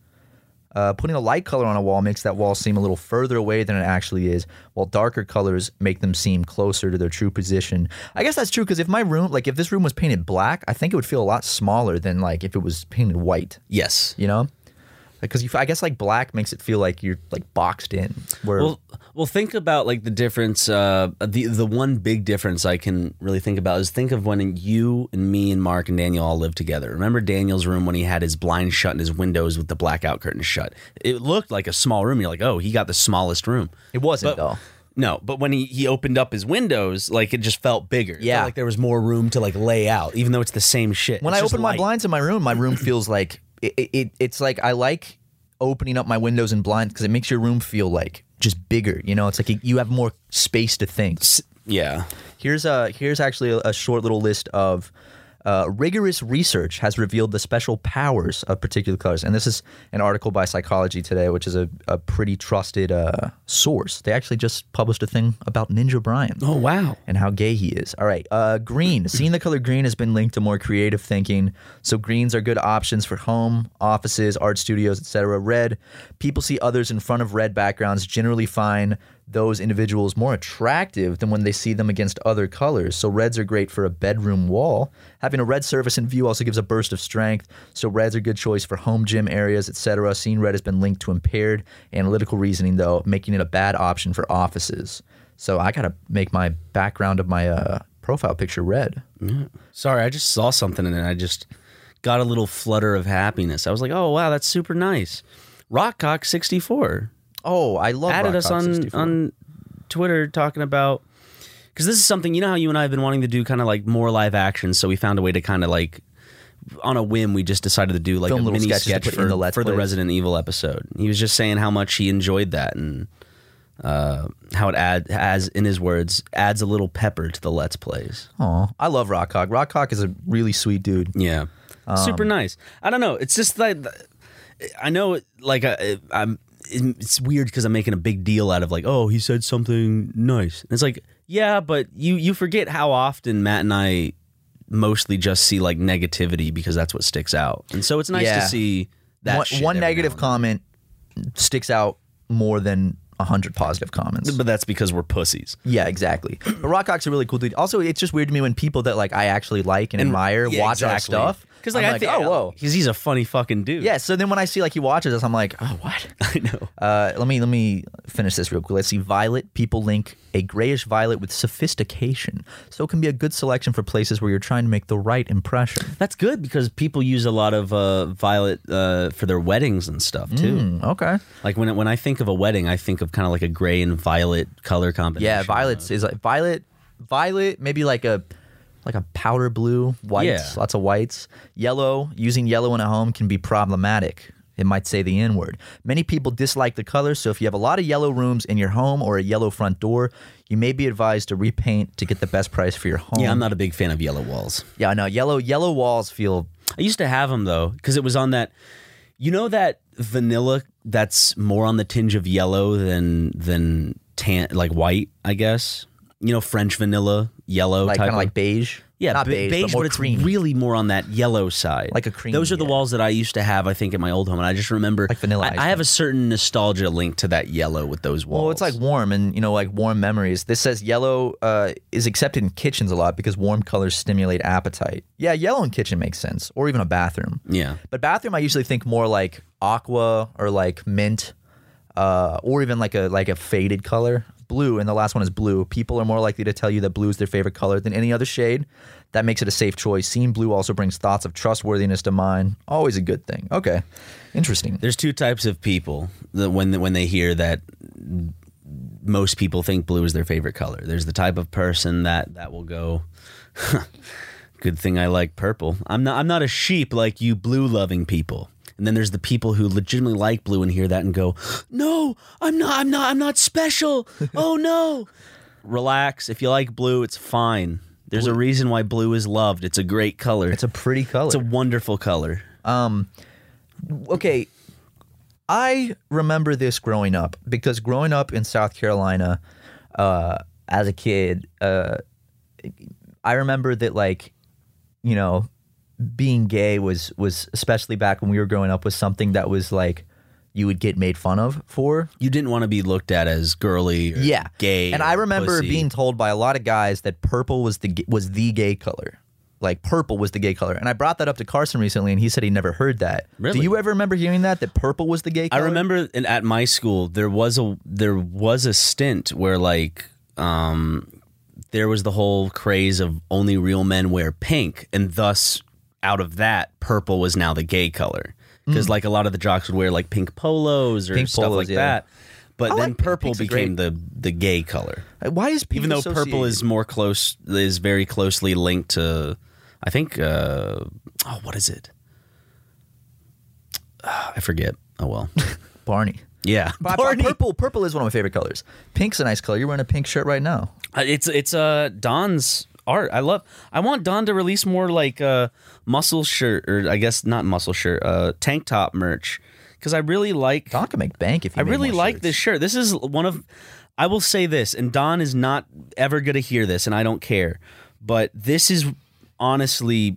Uh, putting a light color on a wall makes that wall seem a little further away than it actually is, while darker colors make them seem closer to their true position. I guess that's true because if my room, like if this room was painted black, I think it would feel a lot smaller than like if it was painted white. Yes. You know, because you, I guess like black makes it feel like you're like boxed in. Where Well, well, think about like the difference. Uh, the the one big difference I can really think about is think of when you and me and Mark and Daniel all lived together. Remember Daniel's room when he had his blinds shut and his windows with the blackout curtains shut. It looked like a small room. You're like, oh, he got the smallest room. it wasn't But- though. No, but when he, he opened up his windows, like it just felt bigger. It felt Yeah. like there was more room to like lay out, even though it's the same shit. When It's I open my blinds in my room, my room [clears throat] feels like it, it, it it's like I like opening up my windows and blinds because it makes your room feel like just bigger. You know, it's like you have more space to think. yeah, Here's a here's actually a, a short little list of uh, rigorous research has revealed the special powers of particular colors, and this is an article by Psychology Today, which is a, a pretty trusted uh, source. They actually just published a thing about Ninja Brian Oh wow. and how gay he is. All right, uh, green. [laughs] Seeing the color green has been linked to more creative thinking. So greens are good options for home, offices, art studios, etc. Red. People see others in front of red backgrounds generally find those individuals more attractive than when they see them against other colors. So reds are great for a bedroom wall. Having a red surface in view also gives a burst of strength. So reds are good choice for home gym areas, etc. Seeing red has been linked to impaired analytical reasoning, though, making it a bad option for offices. So I gotta make my background of my uh, profile picture red. Sorry, I just saw something and I just got a little flutter of happiness. I was like, oh wow, that's super nice. Rockcock sixty four Oh, I love added us Rock Hawk on 64. on Twitter talking about because this is something you know how you and I have been wanting to do kind of like more live action. So we found a way to kind of like on a whim we just decided to do like Film a little mini sketches to sketch put for, in the Let's for the Plays. Resident Evil episode. He was just saying how much he enjoyed that and uh, how it add as in his words adds a little pepper to the Let's Plays. Aw, I love Rock Hawk. Rock Hawk is a really sweet dude. Yeah, Um, super nice. I don't know. It's just like I know, like I, I'm. It's weird because I'm making a big deal out of like, oh, he said something nice. And it's like, yeah, but you you forget how often Matt and I mostly just see like negativity because that's what sticks out. And so it's nice Yeah. to see that one shit one every now negative and comment sticks out more than a hundred positive comments. but that's because we're pussies. Yeah, exactly. But Rock Hawk's a really cool dude. Also, it's just weird to me when people that like I actually like and, admire watch our stuff. Because like I'm I like, think, oh whoa, because he's a funny fucking dude. yeah. So then when I see like he watches us, I'm like, oh what? [laughs] I know. Uh, let me let me finish this real quick. Let's see. Violet. People link a grayish violet with sophistication, so it can be a good selection for places where you're trying to make the right impression. That's good because people use a lot of uh, violet uh, for their weddings and stuff too. Mm, okay. Like when when I think of a wedding, I think of kind of like a gray and violet color combination. Yeah, violets is like violet. Violet, maybe like a like a powder blue, whites, Yeah. lots of whites. Yellow, using yellow in a home can be problematic. It might say the N word. Many people dislike the color, so if you have a lot of yellow rooms in your home or a yellow front door, you may be advised to repaint to get the best price for your home. Yeah, I'm not a big fan of yellow walls. Yeah, I know. Yellow yellow walls feel I used to have them though because it was on that. You know that vanilla that's more on the tinge of yellow than than tan like white. I guess you know French vanilla yellow like type kind of like beige. Yeah, not beige, beige, but more it's creamy. really more on that yellow side, Like a cream, Those are the yeah. walls that I used to have. I think in my old home, and I just remember Like vanilla I, I have a certain nostalgia link to that yellow with those walls. Well, it's like warm and you know like warm memories. This says yellow uh, is accepted in kitchens a lot because warm colors stimulate appetite. Yeah, yellow in kitchen makes sense, or even a bathroom. yeah, But bathroom, I usually think more like aqua or like mint, uh, or even like a like a faded color. Blue, and the last one is blue. People are more likely to tell you that blue is their favorite color than any other shade. That makes it a safe choice. Seeing blue also brings thoughts of trustworthiness to mind. Always a good thing. Okay, interesting. There's two types of people that when when they hear that most people think blue is their favorite color. There's the type of person that that will go [laughs] good thing I like purple. I'm not I'm not a sheep like you blue loving people. And then there's the people who legitimately like blue and hear that and go, "No, I'm not I'm not I'm not special. Oh no." [laughs] Relax. If you like blue, it's fine. There's a reason why blue is loved. It's a great color. It's a pretty color. it's a wonderful color. Um okay, I remember this growing up because growing up in South Carolina uh, as a kid, uh, I remember that like, you know, being gay was was especially back when we were growing up was something that was like you would get made fun of for. You didn't want to be looked at as girly or Yeah, gay. And I remember pussy. being told by a lot of guys that purple was the was the gay color. Like purple was the gay color, and I brought that up to Carson recently, and he said he never heard that. Really? Do you ever remember hearing that that purple was the gay I remember in, at my school there was a there was a stint where like um there was the whole craze of only real men wear pink and thus out of that purple was now the gay color because like a lot of the jocks would wear like pink polos or Mm. Pink stuff polos, like yeah. that but I then like purple became the the gay color Why is pink even though purple is more close is very closely linked to I think uh oh what is it Ah, I forget oh well [laughs] Barney? yeah But- but Purple, purple is one of my favorite colors. Pink's a nice color. You're wearing a pink shirt right now. Uh, It's it's uh Don's art. I love. I want Don to release more like uh muscle shirt or I guess not muscle shirt, uh tank top merch because I really like. Don can make bank if you. I really like shirts. this shirt. This is one of. I will say this, and Don is not ever going to hear this, and I don't care. But this is honestly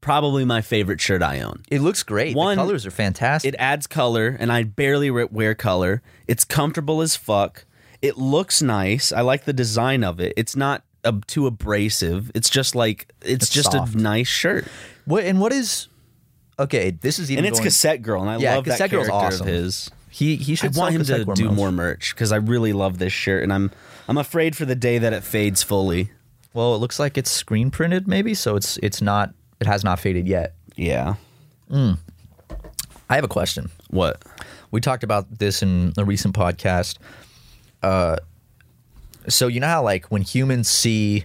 probably my favorite shirt I own. It looks great. One- the colors are fantastic. It adds color, and I barely wear color. It's comfortable as fuck. It looks nice. I like the design of it. It's not uh, too abrasive. It's just like it's, It's just soft. a nice shirt, what and what is? Okay, this is even. and it's going, Cassette Girl, and I Yeah, love that Cassette Girl's character awesome. of his. He he I should want him to do merch. more merch because I really love this shirt, and I'm I'm afraid for the day that it fades fully. Well, it looks like it's screen printed, maybe. So it's it's not. It has not faded yet. Yeah. I have a question. What? We talked about this in a recent podcast. Uh, so you know how like when humans see,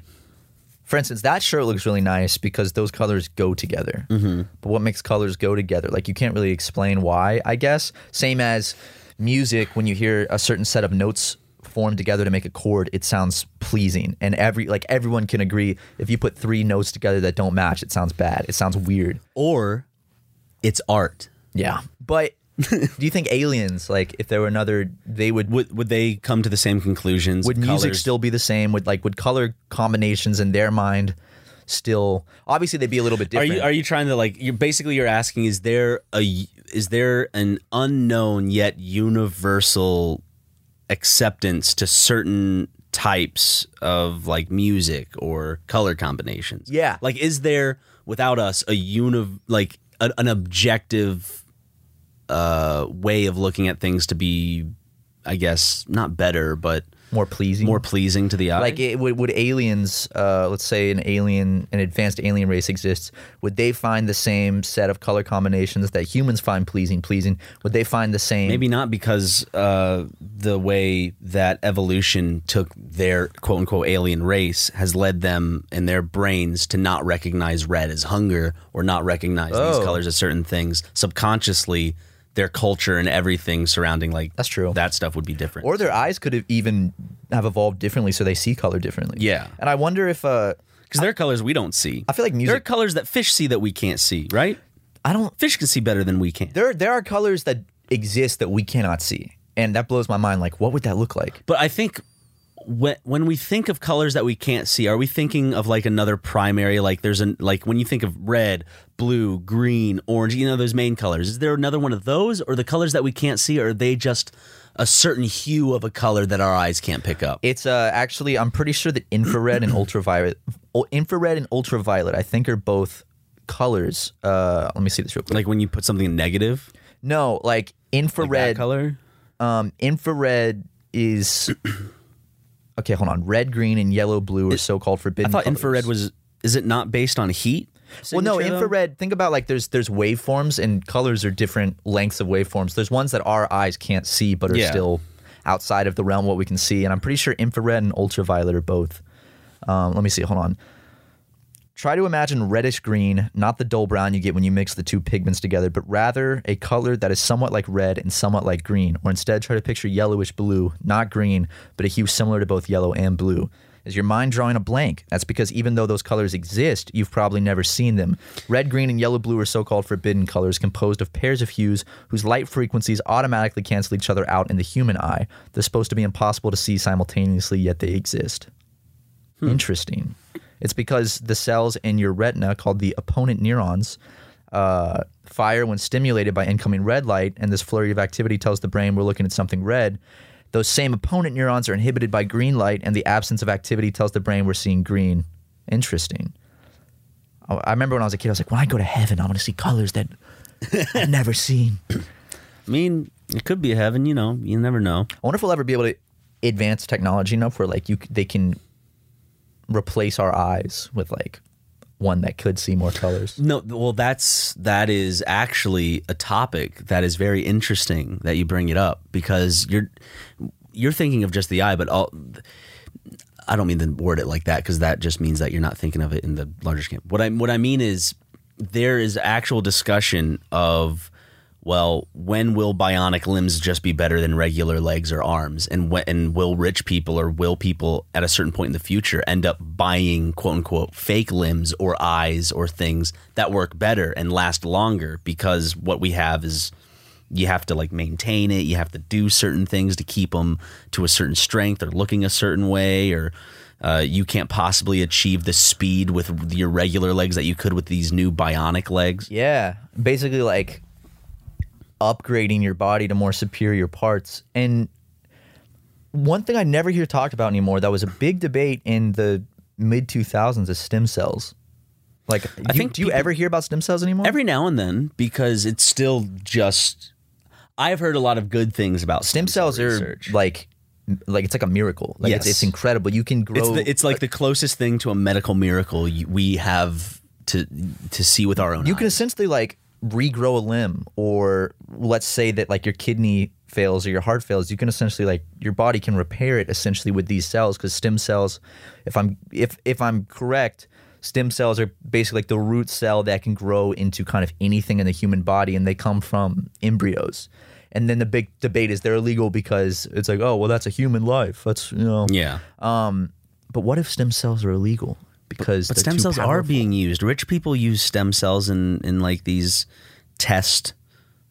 for instance, that shirt looks really nice because those colors go together. Mm-hmm. But what makes colors go together? Like you can't really explain why. I guess same as music when you hear a certain set of notes formed together to make a chord it sounds pleasing and every like everyone can agree if you put three notes together that don't match it sounds bad it sounds weird Or it's art. yeah but do you think aliens like if there were another they would Would would they come to the same conclusions? would music Colors- still be the same would like would color combinations in their mind still obviously they'd be a little bit different. Are you are you trying to like you're basically you're asking is there a is there an unknown yet universal acceptance to certain types of like music or color combinations? Yeah. Like is there without us a uni like an, an objective uh way of looking at things to be I guess not better but more pleasing. more pleasing to the eye. Like, it, would, would aliens, uh, let's say an alien, an advanced alien race exists, would they find the same set of color combinations that humans find pleasing, pleasing? Would they find the same? Maybe not because uh, the way that evolution took their quote unquote alien race has led them in their brains to not recognize red as hunger or not recognize Oh. these colors as certain things. Subconsciously, their culture and everything surrounding like That's true. That stuff would be different. Or their eyes could have even have evolved differently, so they see color differently. Yeah. And I wonder if uh, because there are colors we don't see. I feel like music there are colors that fish see that we can't see. Right? I don't. Fish can see better than we can. There, there are colors that exist that we cannot see, and that blows my mind. Like, what would that look like? But I think when when we think of colors that we can't see, are we thinking of like another primary? Like there's an like when you think of red, blue, green, orange, you know those main colors. Is there another one of those, or the colors that we can't see? Or are they just a certain hue of a color that our eyes can't pick up? It's uh, actually, I'm pretty sure that infrared and ultraviolet, infrared and ultraviolet, I think are both colors. Uh, let me see this real quick. like when you put something in negative, no, like like that infrared. color. um, infrared is okay. Hold on. Red, green, and yellow, blue are so-called forbidden. I thought colors. infrared was. Is it not based on heat? Well, no, signature, though? infrared. Think about like there's there's waveforms and colors are different lengths of waveforms. There's ones that our eyes can't see but are Yeah. still outside of the realm what we can see. And I'm pretty sure infrared and ultraviolet are both. Um, let me see. Hold on. Try to imagine reddish green, not the dull brown you get when you mix the two pigments together, but rather a color that is somewhat like red and somewhat like green. Or instead, try to picture yellowish blue, not green, but a hue similar to both yellow and blue. Is your mind drawing a blank? That's because even though those colors exist, you've probably never seen them. Red, green, and yellow blue are so called forbidden colors composed of pairs of hues whose light frequencies automatically cancel each other out in the human eye. They're supposed to be impossible to see simultaneously, yet they exist. Hmm. Interesting. It's because the cells in your retina, called the opponent neurons, uh, fire when stimulated by incoming red light, and this flurry of activity tells the brain we're looking at something red. Those same opponent neurons are inhibited by green light, and the absence of activity tells the brain we're seeing green. Interesting. I I remember when I was a kid, I was like, when I go to heaven, I want to see colors that I've [laughs] never seen. I mean, it could be heaven. You know, you never know. I wonder if we'll ever be able to advance technology enough where like you they can replace our eyes with like one that could see more colors. No, well, that's that is actually a topic that is very interesting that you bring it up because you're you're thinking of just the eye, but all. I don't mean to word it like that because that just means that you're not thinking of it in the larger scheme. What I what I mean is there is actual discussion of well, when will bionic limbs just be better than regular legs or arms? And when and will rich people or will people at a certain point in the future end up buying quote unquote fake limbs or eyes or things that work better and last longer because what we have is you have to like maintain it, you have to do certain things to keep them to a certain strength or looking a certain way or uh, you can't possibly achieve the speed with your regular legs that you could with these new bionic legs. Yeah, basically like upgrading your body to more superior parts. And one thing I never hear talked about anymore that was a big debate in the mid 2000s is stem cells. Like, I you- think do you ever hear about stem cells anymore? Every now and then, because it's still just. I've heard a lot of good things about stem cells cell are research. like, like it's like a miracle. Like it's, Yes. it's incredible. You can grow. It's, the, it's like the closest thing to a medical miracle we have to to see with our own. you can essentially like regrow a limb or let's say that like your kidney fails or your heart fails you can essentially like your body can repair it essentially with these cells because stem cells if i'm if if i'm correct stem cells are basically like the root cell that can grow into kind of anything in the human body and they come from embryos. And then the big debate is they're illegal because it's like oh well that's a human life. That's you know. Yeah. Um but what if stem cells are illegal because But they're stem cells are being used. Rich people use stem cells in in like these test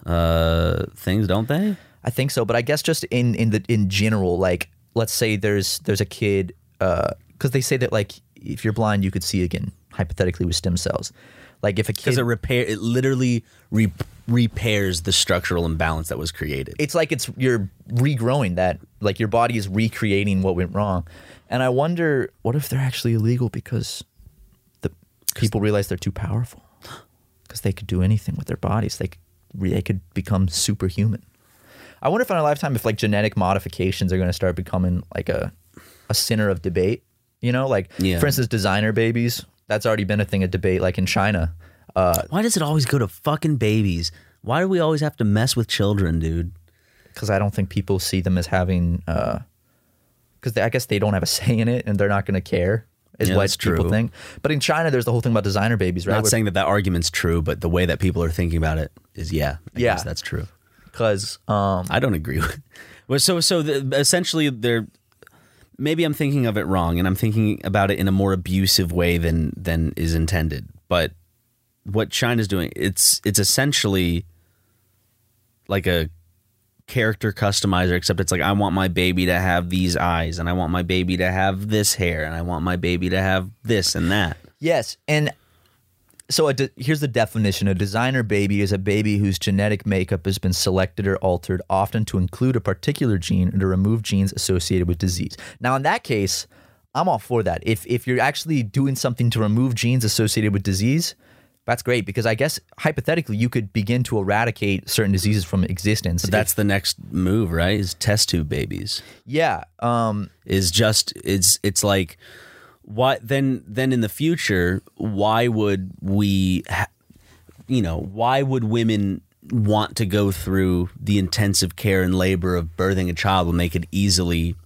uh things, don't they? I think so, but I guess just in in the in general, like let's say there's there's a kid because they say that like if you're blind, you could see again hypothetically with stem cells. Like if a Because kid, it repair it literally re- repairs the structural imbalance that was created. it's like it's you're regrowing that, like your body is recreating what went wrong. And I wonder, what if they're actually illegal because the people realize they're too powerful because they could do anything with their bodies. They could, they could become superhuman. I wonder if in our lifetime, if like genetic modifications are going to start becoming like a a center of debate. You know, like Yeah. for instance, designer babies. That's already been a thing of debate, like in China. Uh, Why does it always go to fucking babies? Why do we always have to mess with children, dude? because I don't think people see them as having uh, because I guess they don't have a say in it and they're not going to care is Yeah, what people true. think. But in China, there's the whole thing about designer babies, right? Not saying that that argument's true, but the way that people are thinking about it is, yeah, I Yeah. guess that's true. because um, I don't agree with. [laughs] Well, so so the, essentially, they're maybe I'm thinking of it wrong, and I'm thinking about it in a more abusive way than than is intended. But what China's doing, it's it's essentially like a character customizer, except it's like I want my baby to have these eyes, and I want my baby to have this hair, and I want my baby to have this and that. yes, and so de- here's the definition: a designer baby is a baby whose genetic makeup has been selected or altered, often to include a particular gene or to remove genes associated with disease. Now, in that case, I'm all for that. If if you're actually doing something to remove genes associated with disease. That's great because I guess hypothetically you could begin to eradicate certain diseases from existence. But that's the next move, right? Is test tube babies. yeah. Um, is just it's it's like what then then in the future why would we ha- you know why would women want to go through the intensive care and labor of birthing a child when they could easily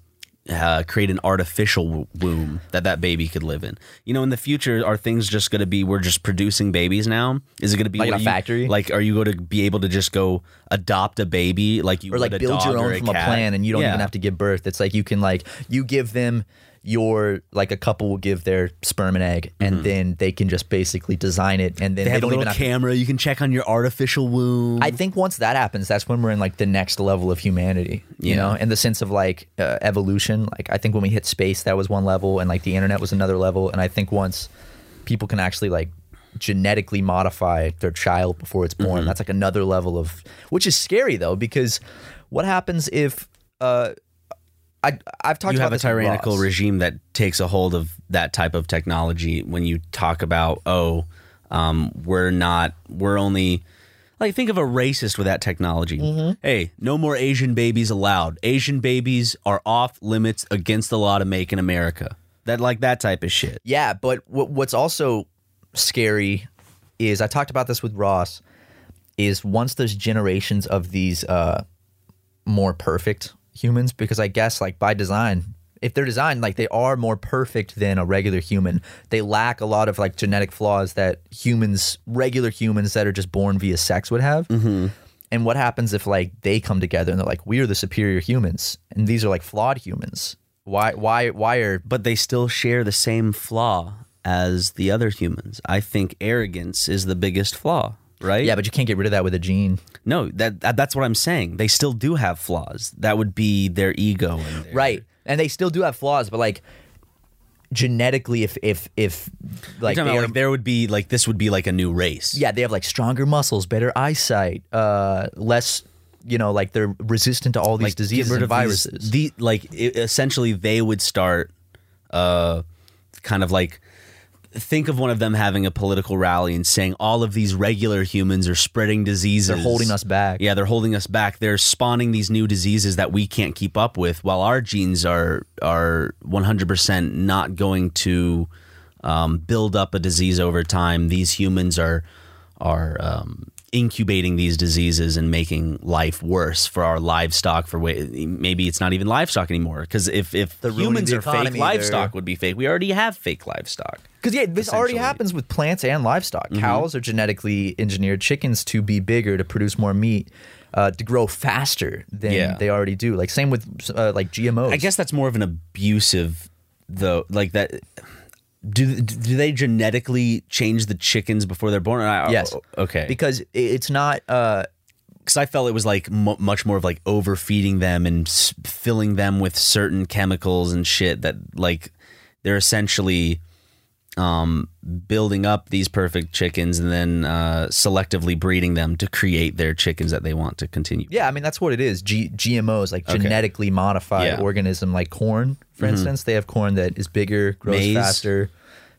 uh, create an artificial womb that that baby could live in. You know, in the future, are things just going to be we're just producing babies now? Is it going to be Like a you- factory? Like, are you going to be able to just go adopt a baby like you or like build your own from a plan and you don't Yeah. even have to give birth. It's like you can like you give them your like a couple will give their sperm and egg and then they can just basically design it and then. They they, have a little even have to camera. You can check on your artificial womb. I think once that happens, that's when we're in like the next level of humanity, you Yeah. know, in the sense of like uh, evolution. Like I think when we hit space, that was one level, and like the internet was another level. And I think once people can actually like genetically modify their child before it's born, Mm-hmm. that's like another level of, which is scary though, because what happens if, uh, I I've talked you about have a tyrannical regime that takes a hold of that type of technology when you talk about oh um, we're not we're only like think of a racist with that technology Mm-hmm. hey no more asian babies allowed asian babies are off limits against the law to make in america that like that type of shit Yeah, but what, what's also scary is I talked about this with Ross. Is once there's generations of these uh, more perfect humans, because I guess like by design, if they're designed like they are more perfect than a regular human, they lack a lot of like genetic flaws that humans, regular humans that are just born via sex would have. Mm-hmm. And what happens if like they come together and they're like, we are the superior humans, and these are like flawed humans? Why? Why? Why are but they still share the same flaw as the other humans i think arrogance is the biggest flaw right yeah? But you can't get rid of that with a gene. No, that, that that's what I'm saying. They still do have flaws. That would be their ego. And their, right and they still do have flaws but like genetically if if if like, are- like there would be like this would be like a new race. yeah they have like stronger muscles better eyesight uh less you know like they're resistant to all these like diseases and of these- viruses The like i essentially they would start, uh, kind of like think of one of them having a political rally and saying all of these regular humans are spreading diseases. They're holding us back. Yeah, they're holding us back. They're spawning these new diseases that we can't keep up with, while our genes are are 100% not going to um, build up a disease over time. These humans are are um, incubating these diseases and making life worse for our livestock. For way, maybe it's not even livestock anymore because if if They're humans the are fake, livestock they're- would be fake. We already have fake livestock. Because yeah, this already Mm-hmm. happens with plants and livestock. Cows are genetically engineered chickens to be bigger, to produce more meat, uh, to grow faster than Yeah. they already do. Like same with uh, like GMOs. I guess that's more of an abusive, though. Like that. Do do they genetically change the chickens before they're born? I- yes. Okay. Because it's not. Uh, because I felt it was like mu much more of like overfeeding them and s- filling them with certain chemicals and shit that like they're essentially um, building up these perfect chickens and then uh, selectively breeding them to create their chickens that they want to continue. yeah, I mean that's what it is. G- GMOs, like genetically modified Yeah. Mm-hmm. organism, like corn, for instance. They have corn that is bigger, grows Maize. faster.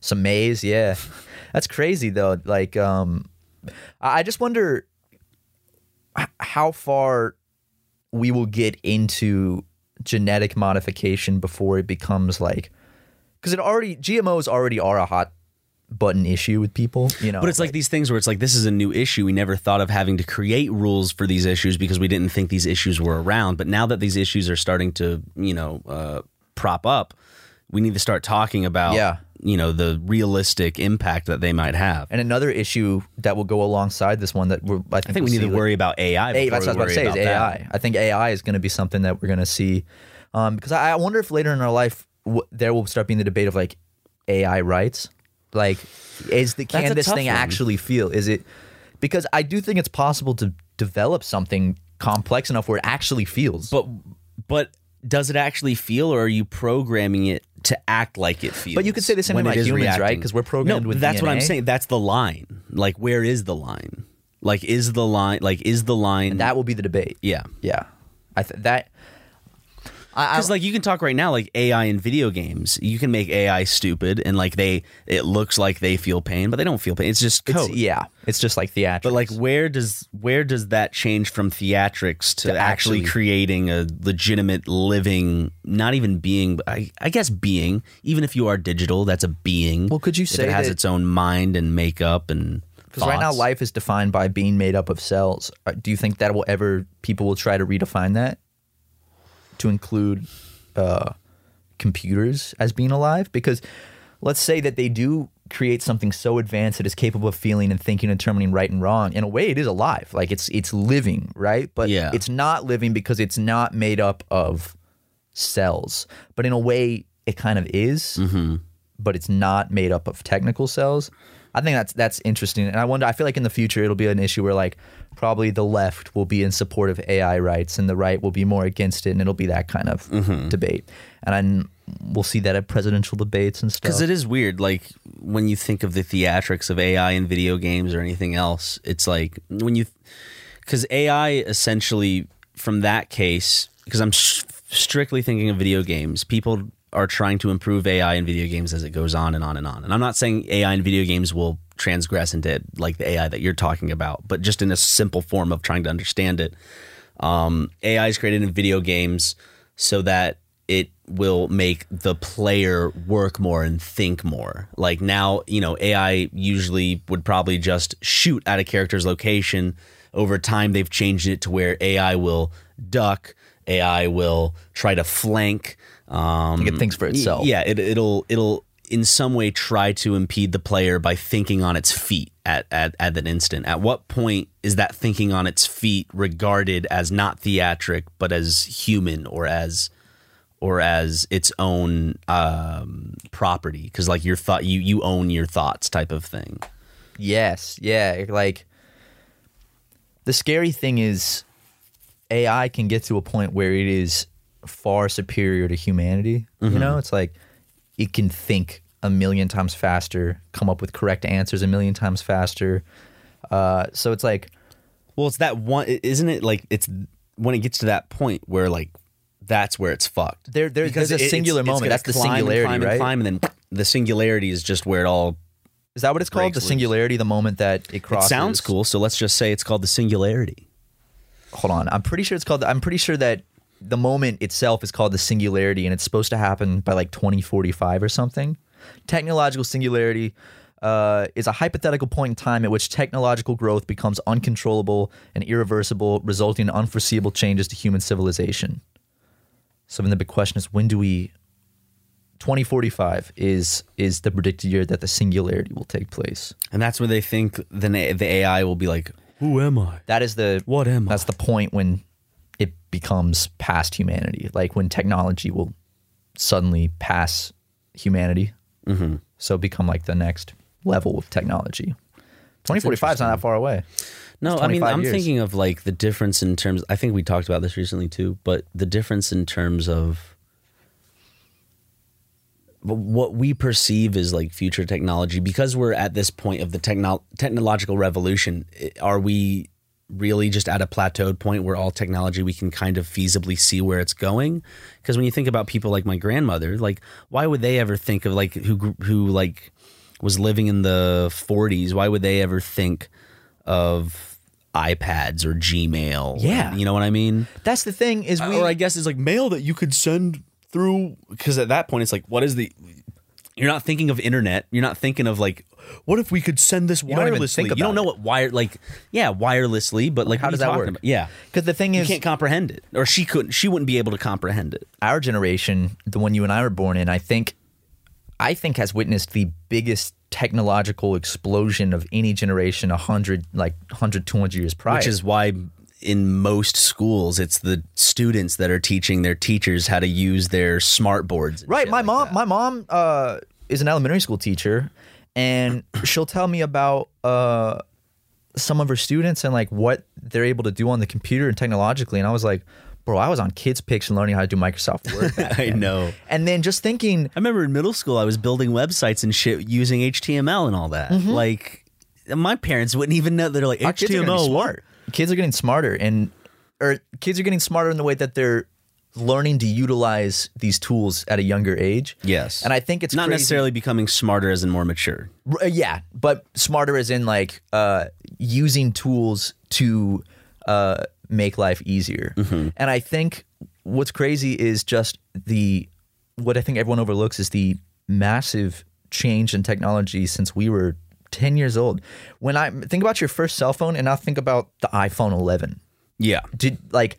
Some maize, yeah. [laughs] That's crazy though. Like, um, I just wonder how far we will get into genetic modification before it becomes like because it already GMOs already are a hot button issue with people, you know. But it's like, these things where it's like this is a new issue. We never thought of having to create rules for these issues because we didn't think these issues were around. But now that these issues are starting to, you know, uh, prop up, we need to start talking about, Yeah. you know, the realistic impact that they might have. and another issue that will go alongside this one that we're, I think, I think we need to like- worry about AI. A, before that's what I was about to say is AI. that. I think AI is going to be something that we're going to see um, because I, I wonder if later in our life w- there will start being the debate of like AI rights. Like, is the can this thing one. actually feel? Is it because I do think it's possible to develop something complex enough where it actually feels. But but does it actually feel, or are you programming it to act like it feels? But you could say the same thing about humans, right? Because we're programmed no, with That's what I'm saying. That's the line. Like, where is the line? Like, is the line? Like, is the line? that will be the debate. yeah. yeah. I th- that. Because like you can talk right now, like AI in video games, you can make AI stupid and like they, it looks like they feel pain, but they don't feel pain. It's just it's, yeah, it's just like theatrics. But like, where does where does that change from theatrics to, To actually, actually- creating a legitimate living, not even being, I, I guess being, even if you are digital, that's a being. Well, could you say it has its own mind and makeup and Because right now, life is defined by being made up of cells. Uh, Do you think that will ever people will try to redefine that to include uh, computers as being alive? Because let's say that they do create something so advanced that is capable of feeling and thinking and determining right and wrong. In a way, it is alive. Like it's it's living, right? But Yeah. it's not living because it's not made up of cells. But in a way, it kind of is Mm-hmm. but it's not made up of technical cells. I think that's that's interesting, and I wonder. I feel like in the future it'll be an issue where like probably the left will be in support of AI rights and the right will be more against it, and it'll be that kind of Mm-hmm. debate. And I, we'll see that at presidential debates and stuff. Because it is weird, like when you think of the theatrics of AI in video games or anything else, it's like when you, because AI essentially, from that case, because I'm sh- strictly thinking of video games, people are trying to improve AI in video games as it goes on and on and on. And I'm not saying AI in video games will transgress into like the AI that you're talking about, but just in a simple form of trying to understand it. Um, AI is created in video games so that it will make the player work more and think more. Like now, you know, AI usually would probably just shoot at a character's location. Over time, they've changed it to where AI will duck, AI will try to flank. Um, Like it thinks for itself. Yeah, it, it'll it'll in some way try to impede the player by thinking on its feet at, at at that instant. At what point is that thinking on its feet regarded as not theatric but as human or as or as its own um, property? Because like your thought, you you own your thoughts, type of thing. Yes, yeah. Like the scary thing is AI can get to a point where it is far superior to humanity. You know, it's like it can think a million times faster, come up with correct answers a million times faster. Uh, so it's like Well, it's that one, isn't it? Like it's when it gets to that point where like that's where it's fucked. There- there- Because there's a it- singular it's moment. gonna That's the climb and singularity, climb and right? Climb and then the singularity is just where it all. is that what it's called? The singularity, the moment that it It crosses. sounds cool, so let's just say it's called the singularity. hold on. I'm pretty sure it's called. I'm pretty sure that the moment itself is called the singularity, and it's supposed to happen by like 2045 or something. Technological singularity uh, is a hypothetical point in time at which technological growth becomes uncontrollable and irreversible, resulting in unforeseeable changes to human civilization. So then the big question is, when do we? 2045 is is the predicted year that the singularity will take place. And that's where they think the the AI will be like, "Who am I?" That is the What am I? That's the point when it becomes past humanity, like when technology will suddenly pass humanity, mm-hmm. so become like the next level of technology. Twenty forty five is not that far away. No, I mean I'm years. thinking of like the difference in terms. I think we talked about this recently too, but the difference in terms of what we perceive as like future technology because we're at this point of the techno- technological revolution are we really just at a plateaued point where all technology we can kind of feasibly see where it's going because when you think about people like my grandmother like why would they ever think of like who who like was living in the 40s why would they ever think of iPads or Gmail. Yeah. you know what I mean. That's the thing is uh, we or I guess it's like mail that you could send through because at that point it's like what is the you're not thinking of internet you're not thinking of like what if we could send this don't even wirelessly think you don't about know it. what wire like yeah wirelessly but like How what are does you that talking work? about? yeah because the thing you is can't comprehend it or she couldn't she wouldn't be able to comprehend it our generation, the one you and I were born in, I think, I think has witnessed the biggest technological explosion of any generation, a hundred, like 100, 200 years prior. which is why in most schools it's the students that are teaching their teachers how to use their smart boards right. My like mom, that. my mom, uh, is an elementary school teacher, and [clears throat] she'll tell me about uh, some of her students and like what they're able to do on the computer and technologically. And I was like, bro, I was on Kid Pix and learning how to do Microsoft Word. [laughs] I know And then just thinking, I remember in middle school, I was building websites and shit using HTML and all that. Like, my parents wouldn't even know. They're like, Mm-hmm. kids are HTML, smart. Kids are getting smarter, and or kids are getting smarter in the way that they're learning to utilize these tools at a younger age. Yes. and I think it's not crazy- necessarily becoming smarter as in more mature. R- uh, yeah, but smarter as in like uh, using tools to uh, make life easier. Mm-hmm. And I think what's crazy is just the what I think everyone overlooks is the massive change in technology since we were 10 years old. When I think about your first cell phone and I think about the iPhone 11. Yeah. Did like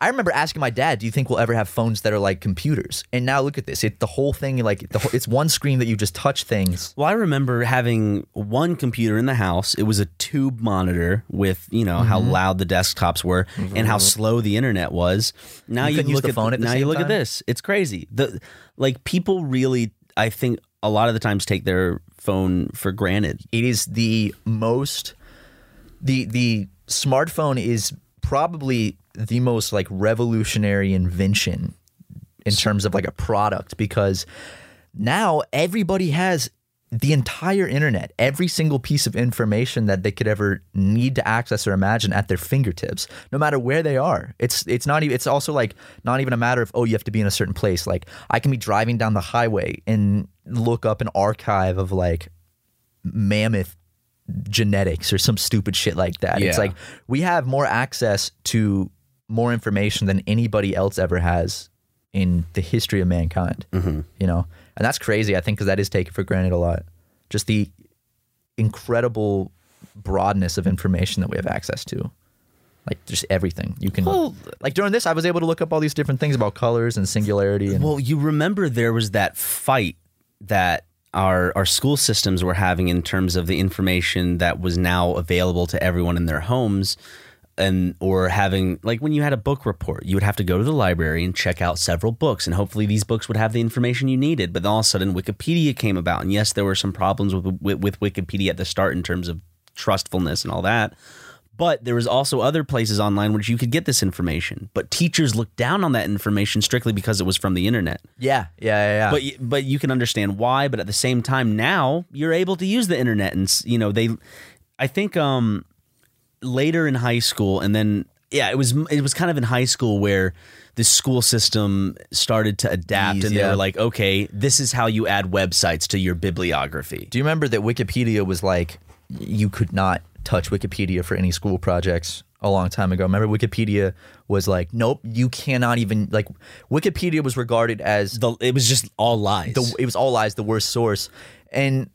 I remember asking my dad, "Do you think we'll ever have phones that are like computers?" And now look at this. It the whole thing like the whole, it's one screen that you just touch things. Well, I remember having one computer in the house. It was a tube monitor with, you know, Mm-hmm. how loud the desktops were and how slow the internet was. Now You you, look the at phone at now you look time? at this. It's crazy. The like people really I think a lot of the times take their phone for granted. it is the most the the smartphone is probably the most like revolutionary invention in terms of like a product because now everybody has the entire internet, every single piece of information that they could ever need to access or imagine at their fingertips, no matter where they are. It's it's not even it's also like not even a matter of oh you have to be in a certain place. Like I can be driving down the highway and look up an archive of like mammoth genetics or some stupid shit like that. It's like we have more access to more information than anybody else ever has in the history of mankind. Mm-hmm. You know, and that's crazy. I think because that is taken for granted a lot. Just the incredible broadness of information that we have access to. Like just everything you can. Well- like during this, I was able to look up all these different things about colors and singularity. And Well, you remember there was that fight that our our school systems were having in terms of the information that was now available to everyone in their homes and or having like when you had a book report you would have to go to the library and check out several books and hopefully these books would have the information you needed. But then all of a sudden wikipedia came about and yes there were some problems with with, with wikipedia at the start in terms of trustfulness and all that but there was also other places online where you could get this information. But teachers looked down on that information strictly because it was from the internet. Yeah, yeah, yeah, yeah. but but you can understand why but at the same time now you're able to use the internet and you know they i think um later in high school and then yeah it was it was kind of in high school where the school system started to adapt Ease, and they yeah. were like okay this is how you add websites to your bibliography Do you remember that Wikipedia was like you could not touch Wikipedia for any school projects a long time ago? Remember Wikipedia was like, nope, you cannot even like Wikipedia was regarded as the, it was just all lies the it was all lies, the worst source. And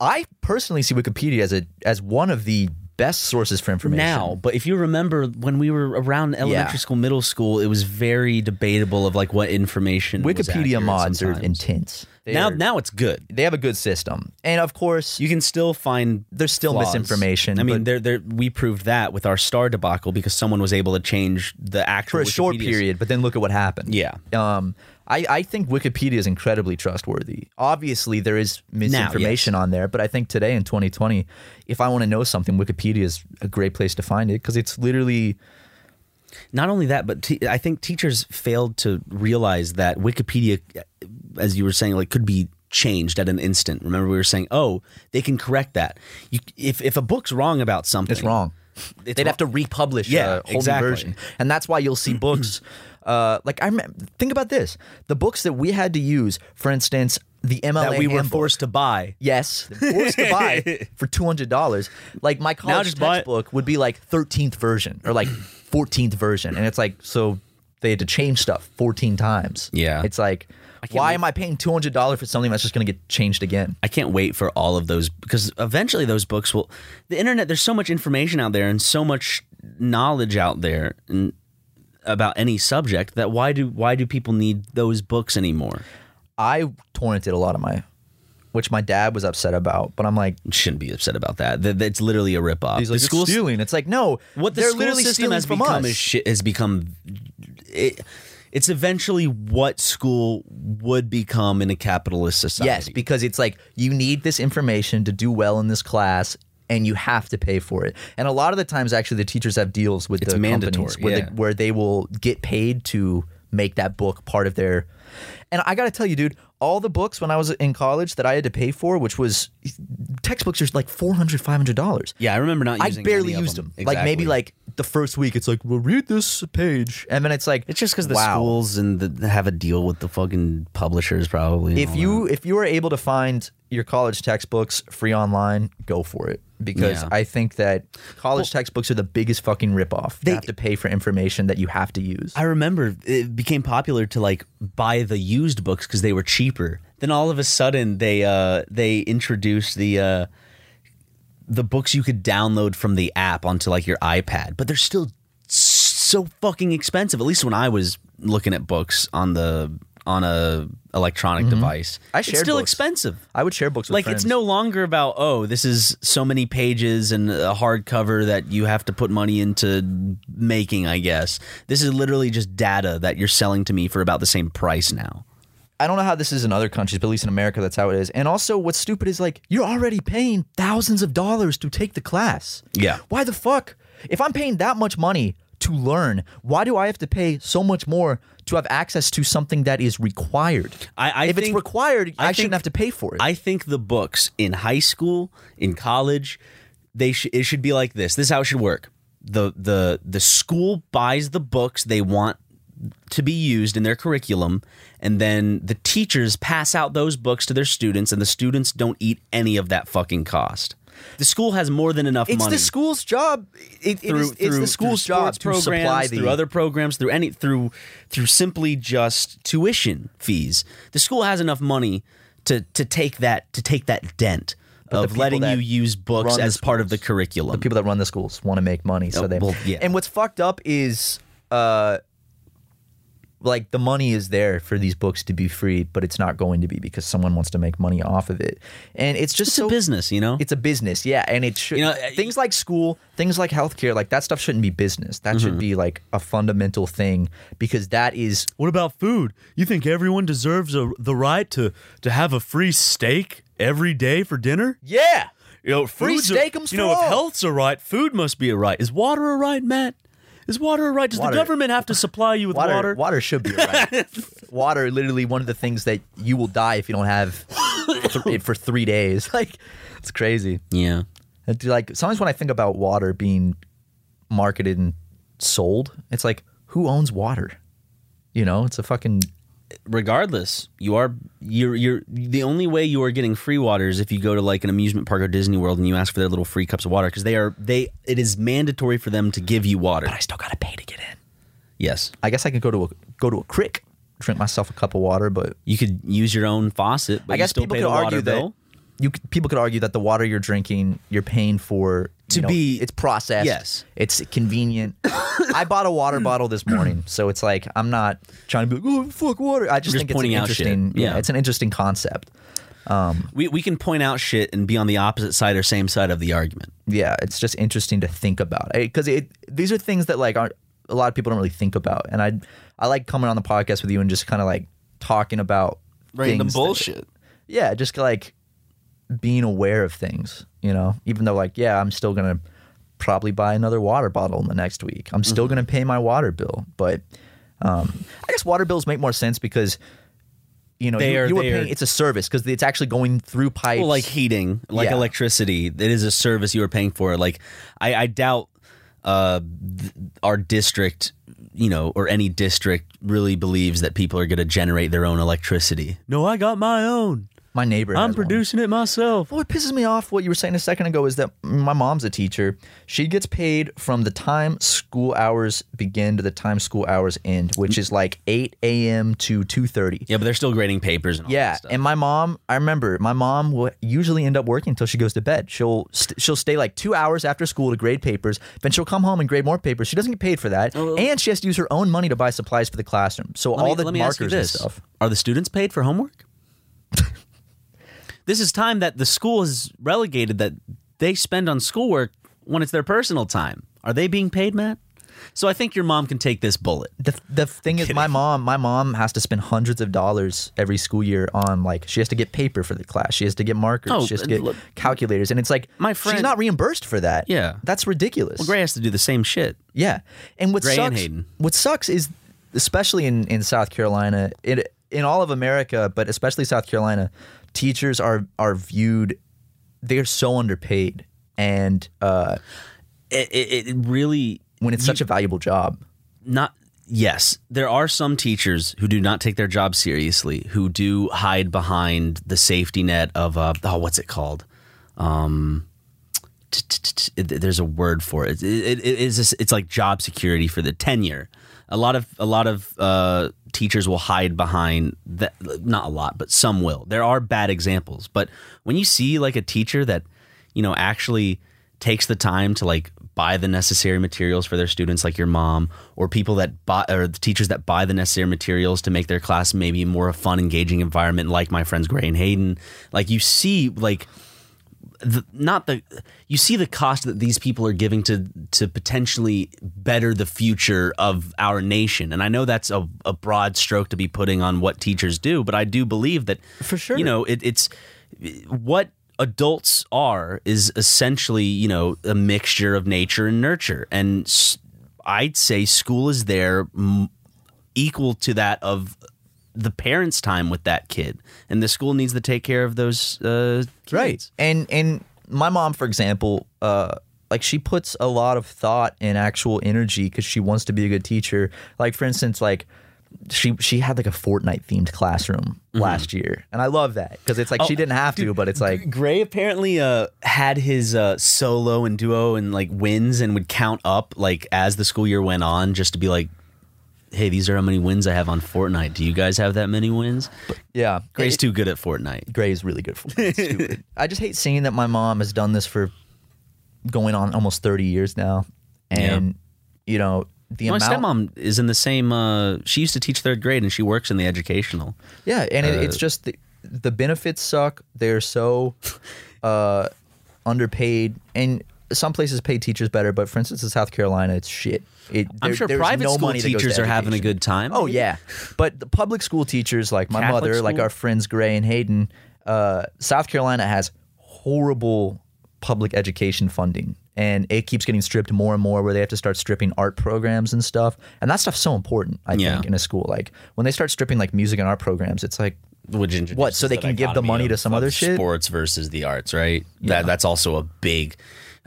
I personally see Wikipedia as a as one of the best sources for information. now but if you remember when we were around elementary Yeah. school middle school it was very debatable of like what information Wikipedia mods are sometimes. intense. now They're- now it's good they have a good system. And of course, you can still find There's still flaws. misinformation, I mean, there, there, we proved that with our star debacle because someone was able to change the actual for a short Wikipedia's- period, but then look at what happened. Yeah. Um, I, I think Wikipedia is incredibly trustworthy. Obviously, there is misinformation yes. on there, but I think today in 2020, if I want to know something, Wikipedia is a great place to find it because it's literally Not only that, but te- I think teachers failed to realize that Wikipedia, eh, as you were saying, like could be changed at an instant. Remember, we were saying, oh, they can correct that. You, if if a book's wrong about something, it's wrong. It's They'd have to republish Yeah, a whole exactly. new version, and that's why you'll see [clears throat] books. Uh, like I think about this: the books that we had to use, for instance, the MLA that we were handbook. forced to buy. Yes, forced to buy [laughs] for two hundred dollars. Like my college just buy it. textbook would be like thirteenth version or like fourteenth version, and it's like so they had to change stuff fourteen times. Yeah. it's like why wait- am I paying two hundred dollars for something that's just going to get changed again? I can't wait for all of those because eventually those books will. The internet, there's so much information out there and so much knowledge out there and about any subject that why do why do people need those books anymore? I torrented a lot of my, which my dad was upset about, but I'm like. Shouldn't be upset about that. That- That's literally a ripoff. He's like, the "It's school stealing. It's like, no, what the they're school literally system has become is shit has become it, it's eventually what school would become in a capitalist society. Yes, because it's like you need this information to do well in this class. And you have to pay for it. And a lot of the times, actually, the teachers have deals with It's the mandatory, companies where, yeah. they, where they will get paid to make that book part of their. And I got to tell you, dude, all the books when I was in college that I had to pay for, which was textbooks, are like $400, $500. yeah, I remember not. I barely used them. them. Like maybe like the first week, it's like, well, read this page, and then it's like It's just because the wow. schools and the, have a deal with the fucking publishers, probably. if you if you are able to find your college textbooks free online, go for it because Yeah. I think that college textbooks are the biggest fucking ripoff. They- you have to pay for information that you have to use. I remember it became popular to like buy the used books because they were cheaper. Then all of a sudden they uh they introduced the uh the books you could download from the app onto like your iPad, but they're still so fucking expensive. At least when I was looking at books on the on a electronic mm-hmm. device, I it's still books. expensive. I would share books with like friends. it's no longer about oh this is so many pages and a hardcover that you have to put money into making i guess this is literally just data that you're selling to me for about the same price now I don't know how this is in other countries, but at least in America, that's how it is. And also, what's stupid is like you're already paying thousands of dollars to take the class. Yeah. Why the fuck? If I'm paying that much money to learn, why do I have to pay so much more to have access to something that is required? I- I if it's required, I, I shouldn't think- have to pay for it. i think the books in high school in college they sh- it should be like this this is how it should work the the the school buys the books they want to be used in their curriculum and then the teachers pass out those books to their students and the students don't eat any of that fucking cost the school has more than enough it's money the school's job. It, it through, it's through- the school's through job sports to supply programs, the through other programs, through any through through simply just tuition fees. The school has enough money to to take that to take that dent the of letting you use books run the as part of the curriculum. the people that run the schools want to make money, so Oh, they. well, yeah. And what's fucked up is, uh, like the money is there for these books to be free, but it's not going to be because someone wants to make money off of it, and it's just it's so a business, you know. It's a business, yeah, and it should. You know, things like school, things like healthcare, like that stuff shouldn't be business. That Mm-hmm. should be like a fundamental thing because that is What about food? You think everyone deserves a, the right to, to have a free steak every day for dinner? yeah. You know, Free food's a- steakums You for know, if health's a right, food must be a right. Is water a right, Matt? Is water a right? Does Water- the government have to supply you with Water, water? water, should be right. [laughs] water, literally one of the things that you will die if you don't have th- it for three days. [laughs] Like, it's crazy. yeah. And like sometimes when I think about water being marketed and sold, it's like who owns water? You know, it's a fucking regardless, you are you're you're the only way you are getting free water is if you go to like an amusement park or Disney World and you ask for their little free cups of water because they are they it is mandatory for them to give you water. but I still gotta pay to get in. Yes, I guess I could go to a go to a creek, drink myself a cup of water, but you could use your own faucet, but I you guess still people pay could argue bill. that you could, people could argue that the water you're drinking, you're paying for To you know, be- it's processed. Yes. it's convenient. [coughs] I bought a water hmm. bottle this morning, so it's like I'm not trying to be like, oh fuck water. I just Just think it's an pointing out shit. interesting. Yeah, Yeah. it's an interesting concept. Um, we we can point out shit and be on the opposite side or same side of the argument. yeah, it's just interesting to think about because it, these are things that like aren't a lot of people don't really think about, and I I like coming on the podcast with you and just kind of like talking about things that- yeah, just like being aware of things, you know. Even though like yeah, I'm still gonna probably buy another water bottle in the next week. I'm still gonna pay my water bill, but um, I guess water bills make more sense because. You know, They you, are- you they are- paying. It's a service because it's actually going through pipes. Well, like heating, like Yeah. electricity, it is a service you are paying for. Like, I, I doubt uh, th- our district, you know, or any district really believes that people are going to generate their own electricity. No, I got my own. My neighbor. I'm has one. producing it myself. What pisses me off, what you were saying a second ago, is that my mom's a teacher. She gets paid from the time school hours begin to the time school hours end, which is like 8 a.m. to 2.30. Yeah, but they're still grading papers and all Yeah, that stuff. and my mom, I remember my mom will usually end up working until she goes to bed. She'll st- she'll stay like two hours after school to grade papers. Then she'll come home and grade more papers. She doesn't get paid for that, oh, and she has to use her own money to buy supplies for the classroom. So Let all me- the let me ask you markers and stuff. Are the students paid for homework? [laughs] this is time that the school has relegated that they spend on schoolwork when it's their personal time. Are they being paid, Matt? So I think your mom can take this bullet. The, the thing is, my mom, my mom has to spend hundreds of dollars every school year on like she has to get paper for the class, she has to get markers, Oh, she has to get look- calculators, and it's like My friend, she's friend- not reimbursed for that. Yeah. that's ridiculous. Well, Gray has to do the same shit. Yeah, and what Gray and sucks, Hayden. what sucks is, especially in in South Carolina, it in all of America, but especially South Carolina, teachers are are viewed, they're so underpaid, and uh, It, it, it really when it's such a valuable job, not yes. There are some teachers who do not take their job seriously who do hide behind the safety net of uh oh what's it called? Um there's a word for it. It, it, it is it's like job security for the tenure a lot of a lot of uh teachers will hide behind that not a lot but some will. There are bad examples but when you see like a teacher that you know actually takes the time to like buy the necessary materials for their students like your mom or people that buy or the teachers that buy the necessary materials to make their class maybe more a fun engaging environment like my friends Gray and Hayden like you see like the, not the you see the cost that these people are giving to to potentially better the future of our nation and i know that's a, a broad stroke to be putting on what teachers do but i do believe that For sure. you know it, it's what adults are is essentially you know a mixture of nature and nurture and i'd say school is there m- equal to that of the parents time with that kid and the school needs to take care of those uh kids. right? And and my mom, for example, uh, like she puts a lot of thought and actual energy because she wants to be a good teacher. Like for instance, like. She she had like a Fortnite themed classroom last year, and I love that because it's like she didn't have to, but it's like Gray apparently uh, had his uh, solo and duo and like wins and would count up like as the school year went on just to be like, hey, these are how many wins I have on Fortnite. Do you guys have that many wins? yeah, Gray's It- too good at Fortnite. Gray is really good for me. It's stupid. I just hate seeing that my mom has done this for going on almost 30 years now. And, you know, the My amount. stepmom is in the same. Uh, she used to teach third grade and she works in the educational. Yeah. And it, Uh, it's just the, the benefits suck. They're so [laughs] uh, underpaid. And some places pay teachers better, but for instance, in South Carolina, it's shit. It, I'm sure private no school money that goes to teachers are having a good time. Oh yeah, but the public school teachers like my Catholic mother, like our friends Gray and Hayden, uh, South Carolina has horrible public education funding, and it keeps getting stripped more and more. Where they have to start stripping art programs and stuff, and that stuff's so important. I Yeah. think in a school, like when they start stripping like music and art programs, it's like What, so they can give the money to some other shit? Sports versus the arts, right? That that's also a big.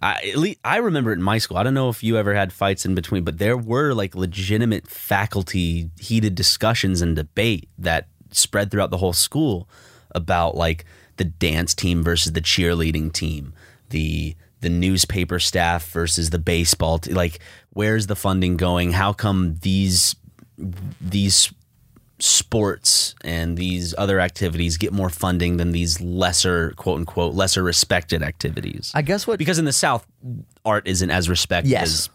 I, at least, I remember it in my school. I don't know if you ever had fights in between, but there were like legitimate faculty heated discussions and debate that spread throughout the whole school about like the dance team versus the cheerleading team, the the newspaper staff versus the baseball. T- like, where's the funding going? How come these these sports and these other activities get more funding than these lesser quote unquote lesser respected activities I guess what because in the south art isn't as respected yes, as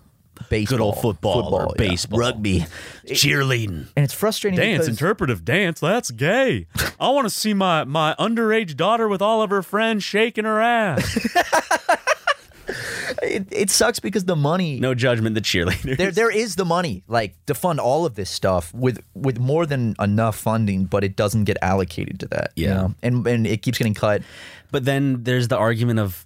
baseball, good old football, or yeah. baseball rugby, cheerleading and it's frustrating Dance, because interpretive dance, that's gay. I want to see my, my underage daughter with all of her friends shaking her ass. [laughs] it, it sucks because the money no judgment the cheerleaders there there is the money like to fund all of this stuff with with more than enough funding but it doesn't get allocated to that you Yeah. know? and and it keeps getting cut But then there's the argument of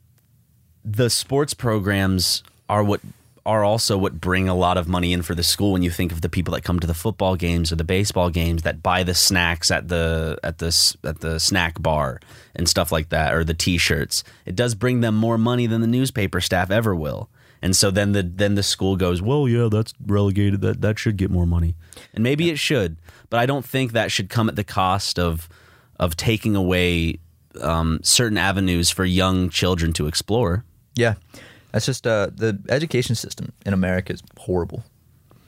the sports programs are what are also what bring a lot of money in for the school when you think of the people that come to the football games or the baseball games that buy the snacks at the at the at the snack bar and stuff like that or the t-shirts. It does bring them more money than the newspaper staff ever will. And so then the then the school goes well yeah that's relegated. That that should get more money. And maybe it should but i don't think that should come at the cost of of taking away um, certain avenues for young children to explore. Yeah, that's just uh, the education system in America is horrible,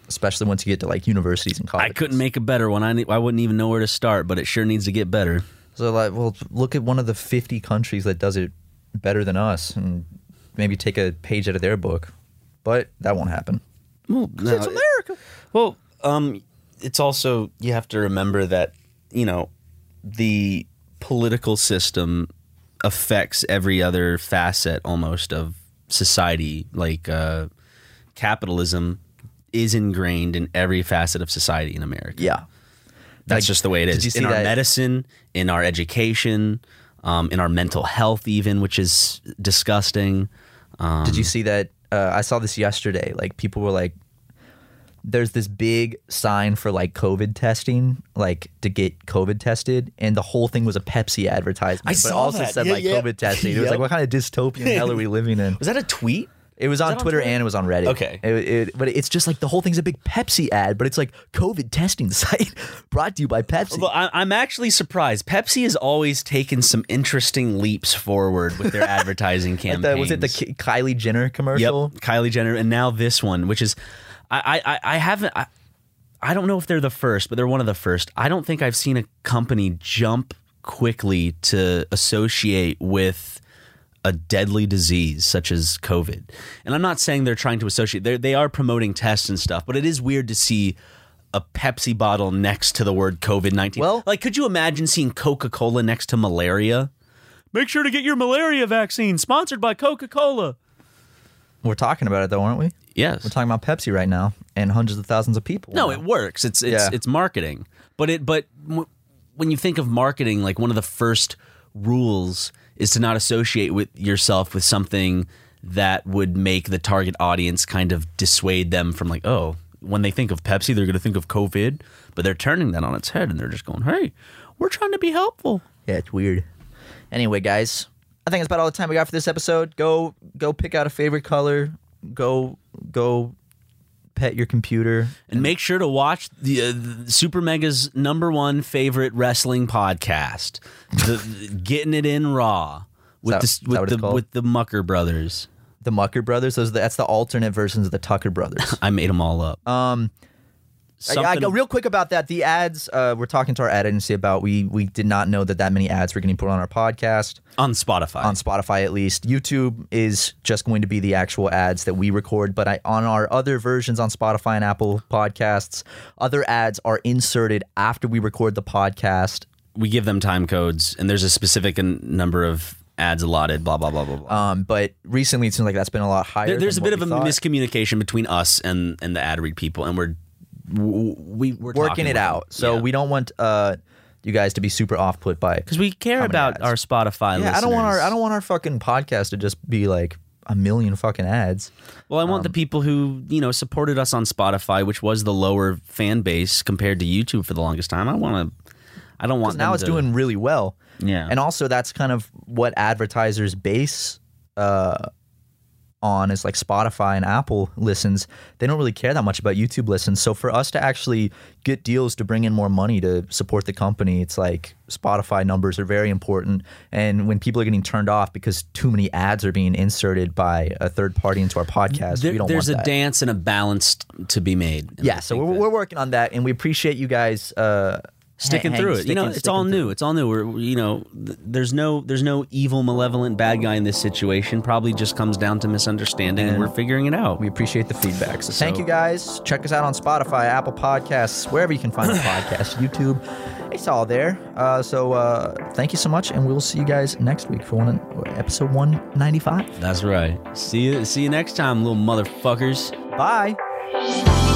especially once you get to like universities and colleges. I couldn't make a better one. I ne- I wouldn't even know where to start, but it sure needs to get better. So like, well, look at one of the fifty countries that does it better than us, and maybe take a page out of their book. But that won't happen. Well, no, it's America. Well, um, it's also you have to remember that you know the political system affects every other facet almost of society. Like uh, capitalism is ingrained in every facet of society in America. Yeah, That's Like, just the way it is. did you see in our that- medicine, in our education, um, in our mental health, even, which is disgusting. Um, Did you see that? Uh, I saw this yesterday. Like people were like, "There's this big sign for like COVID testing, like to get COVID tested," and the whole thing was a Pepsi advertisement. I but it saw also that. said Yeah, like yeah. COVID testing. It was [laughs] Yep. like, what kind of dystopian hell are we living in? Was that a tweet? It was on that on Twitter Twitter? and it was on Reddit. Okay. It, it, but it's just like the whole thing's a big Pepsi ad, but it's like COVID testing [laughs] site brought to you by Pepsi. Well, I'm actually surprised. Pepsi has always taken some interesting leaps forward with their [laughs] advertising campaigns. the- was it the Kylie Jenner commercial? Yep, commercial? Kylie Jenner, and now this one, which is, I, I, I haven't, I, I don't know if they're the first, but they're one of the first. I don't think I've seen a company jump quickly to associate with a deadly disease such as COVID. And I'm not saying they're trying to associate; they they are promoting tests and stuff, but it is weird to see. A Pepsi bottle next to the word COVID 19. Well- like, could you imagine seeing Coca Cola next to malaria? Make sure to get your malaria vaccine, sponsored by Coca Cola. We're talking about it though, aren't we? Yes. We're talking about Pepsi right now, and hundreds of thousands of people. No, it works. It's it's Yeah. it's marketing. But it but w- when you think of marketing, like one of the first rules is to not associate with yourself with something that would make the target audience kind of dissuade them from like, oh, when they think of Pepsi, they're going to think of COVID, but they're turning that on its head and they're just going, "Hey, we're trying to be helpful." Yeah, it's weird. Anyway, guys, I think that's about all the time we got for this episode. Go go pick out a favorite color. Go go pet your computer. And make sure to watch the, uh, the Super Mega's number one favorite wrestling podcast, the, Getting It In Raw with that- the with the with the Mucker brothers. The Mucker brothers. Those that's the alternate versions of the Tucker brothers. [laughs] I made them all up. Um, I, I go real quick about that. The ads uh, we're talking to our ad agency about. We we did not know that that many ads were getting put on our podcast on Spotify. on Spotify at least. YouTube is just going to be the actual ads that we record, but I, on our other versions on Spotify and Apple Podcasts, other ads are inserted after we record the podcast. we give them time codes, and there's a specific number of ads allotted. Blah blah blah blah blah. Um, but recently it seems like that's been a lot higher. There- there's a bit of a thought. miscommunication between us and and the ad read people, and we're we we're working it out. So Yeah. we don't want uh you guys to be super off put by because we care about ads? our Spotify. Yeah, I don't want our. I don't want our fucking podcast to just be like a million fucking ads. Well, I want Um, the people who you know supported us on Spotify, which was the lower fan base compared to YouTube for the longest time. I want to. I don't want now it's to- doing really well. Yeah. And also that's kind of what advertisers base uh on is like Spotify and Apple listens. They don't really care that much about YouTube listens. So for us to actually get deals to bring in more money to support the company, it's like Spotify numbers are very important. And when people are getting turned off because too many ads are being inserted by a third party into our podcast, There- we don't there's a that. dance and a balance to be made. Yeah, so we're, we're working on that, and we appreciate you guys uh, sticking hang- through it. you know, it's all new. through. It's all new. We're we- you know, th- there's no there's no evil, malevolent bad guy in this situation. Probably just comes down to misunderstanding, and, And we're figuring it out. We appreciate the feedback. So, thank So- you guys. Check us out on Spotify, Apple Podcasts, wherever you can find the [laughs] podcast, YouTube. It's all there. Uh, so uh, thank you so much, and we'll see you guys next week for one episode one ninety five. That's right. See you see you next time, little motherfuckers. Bye.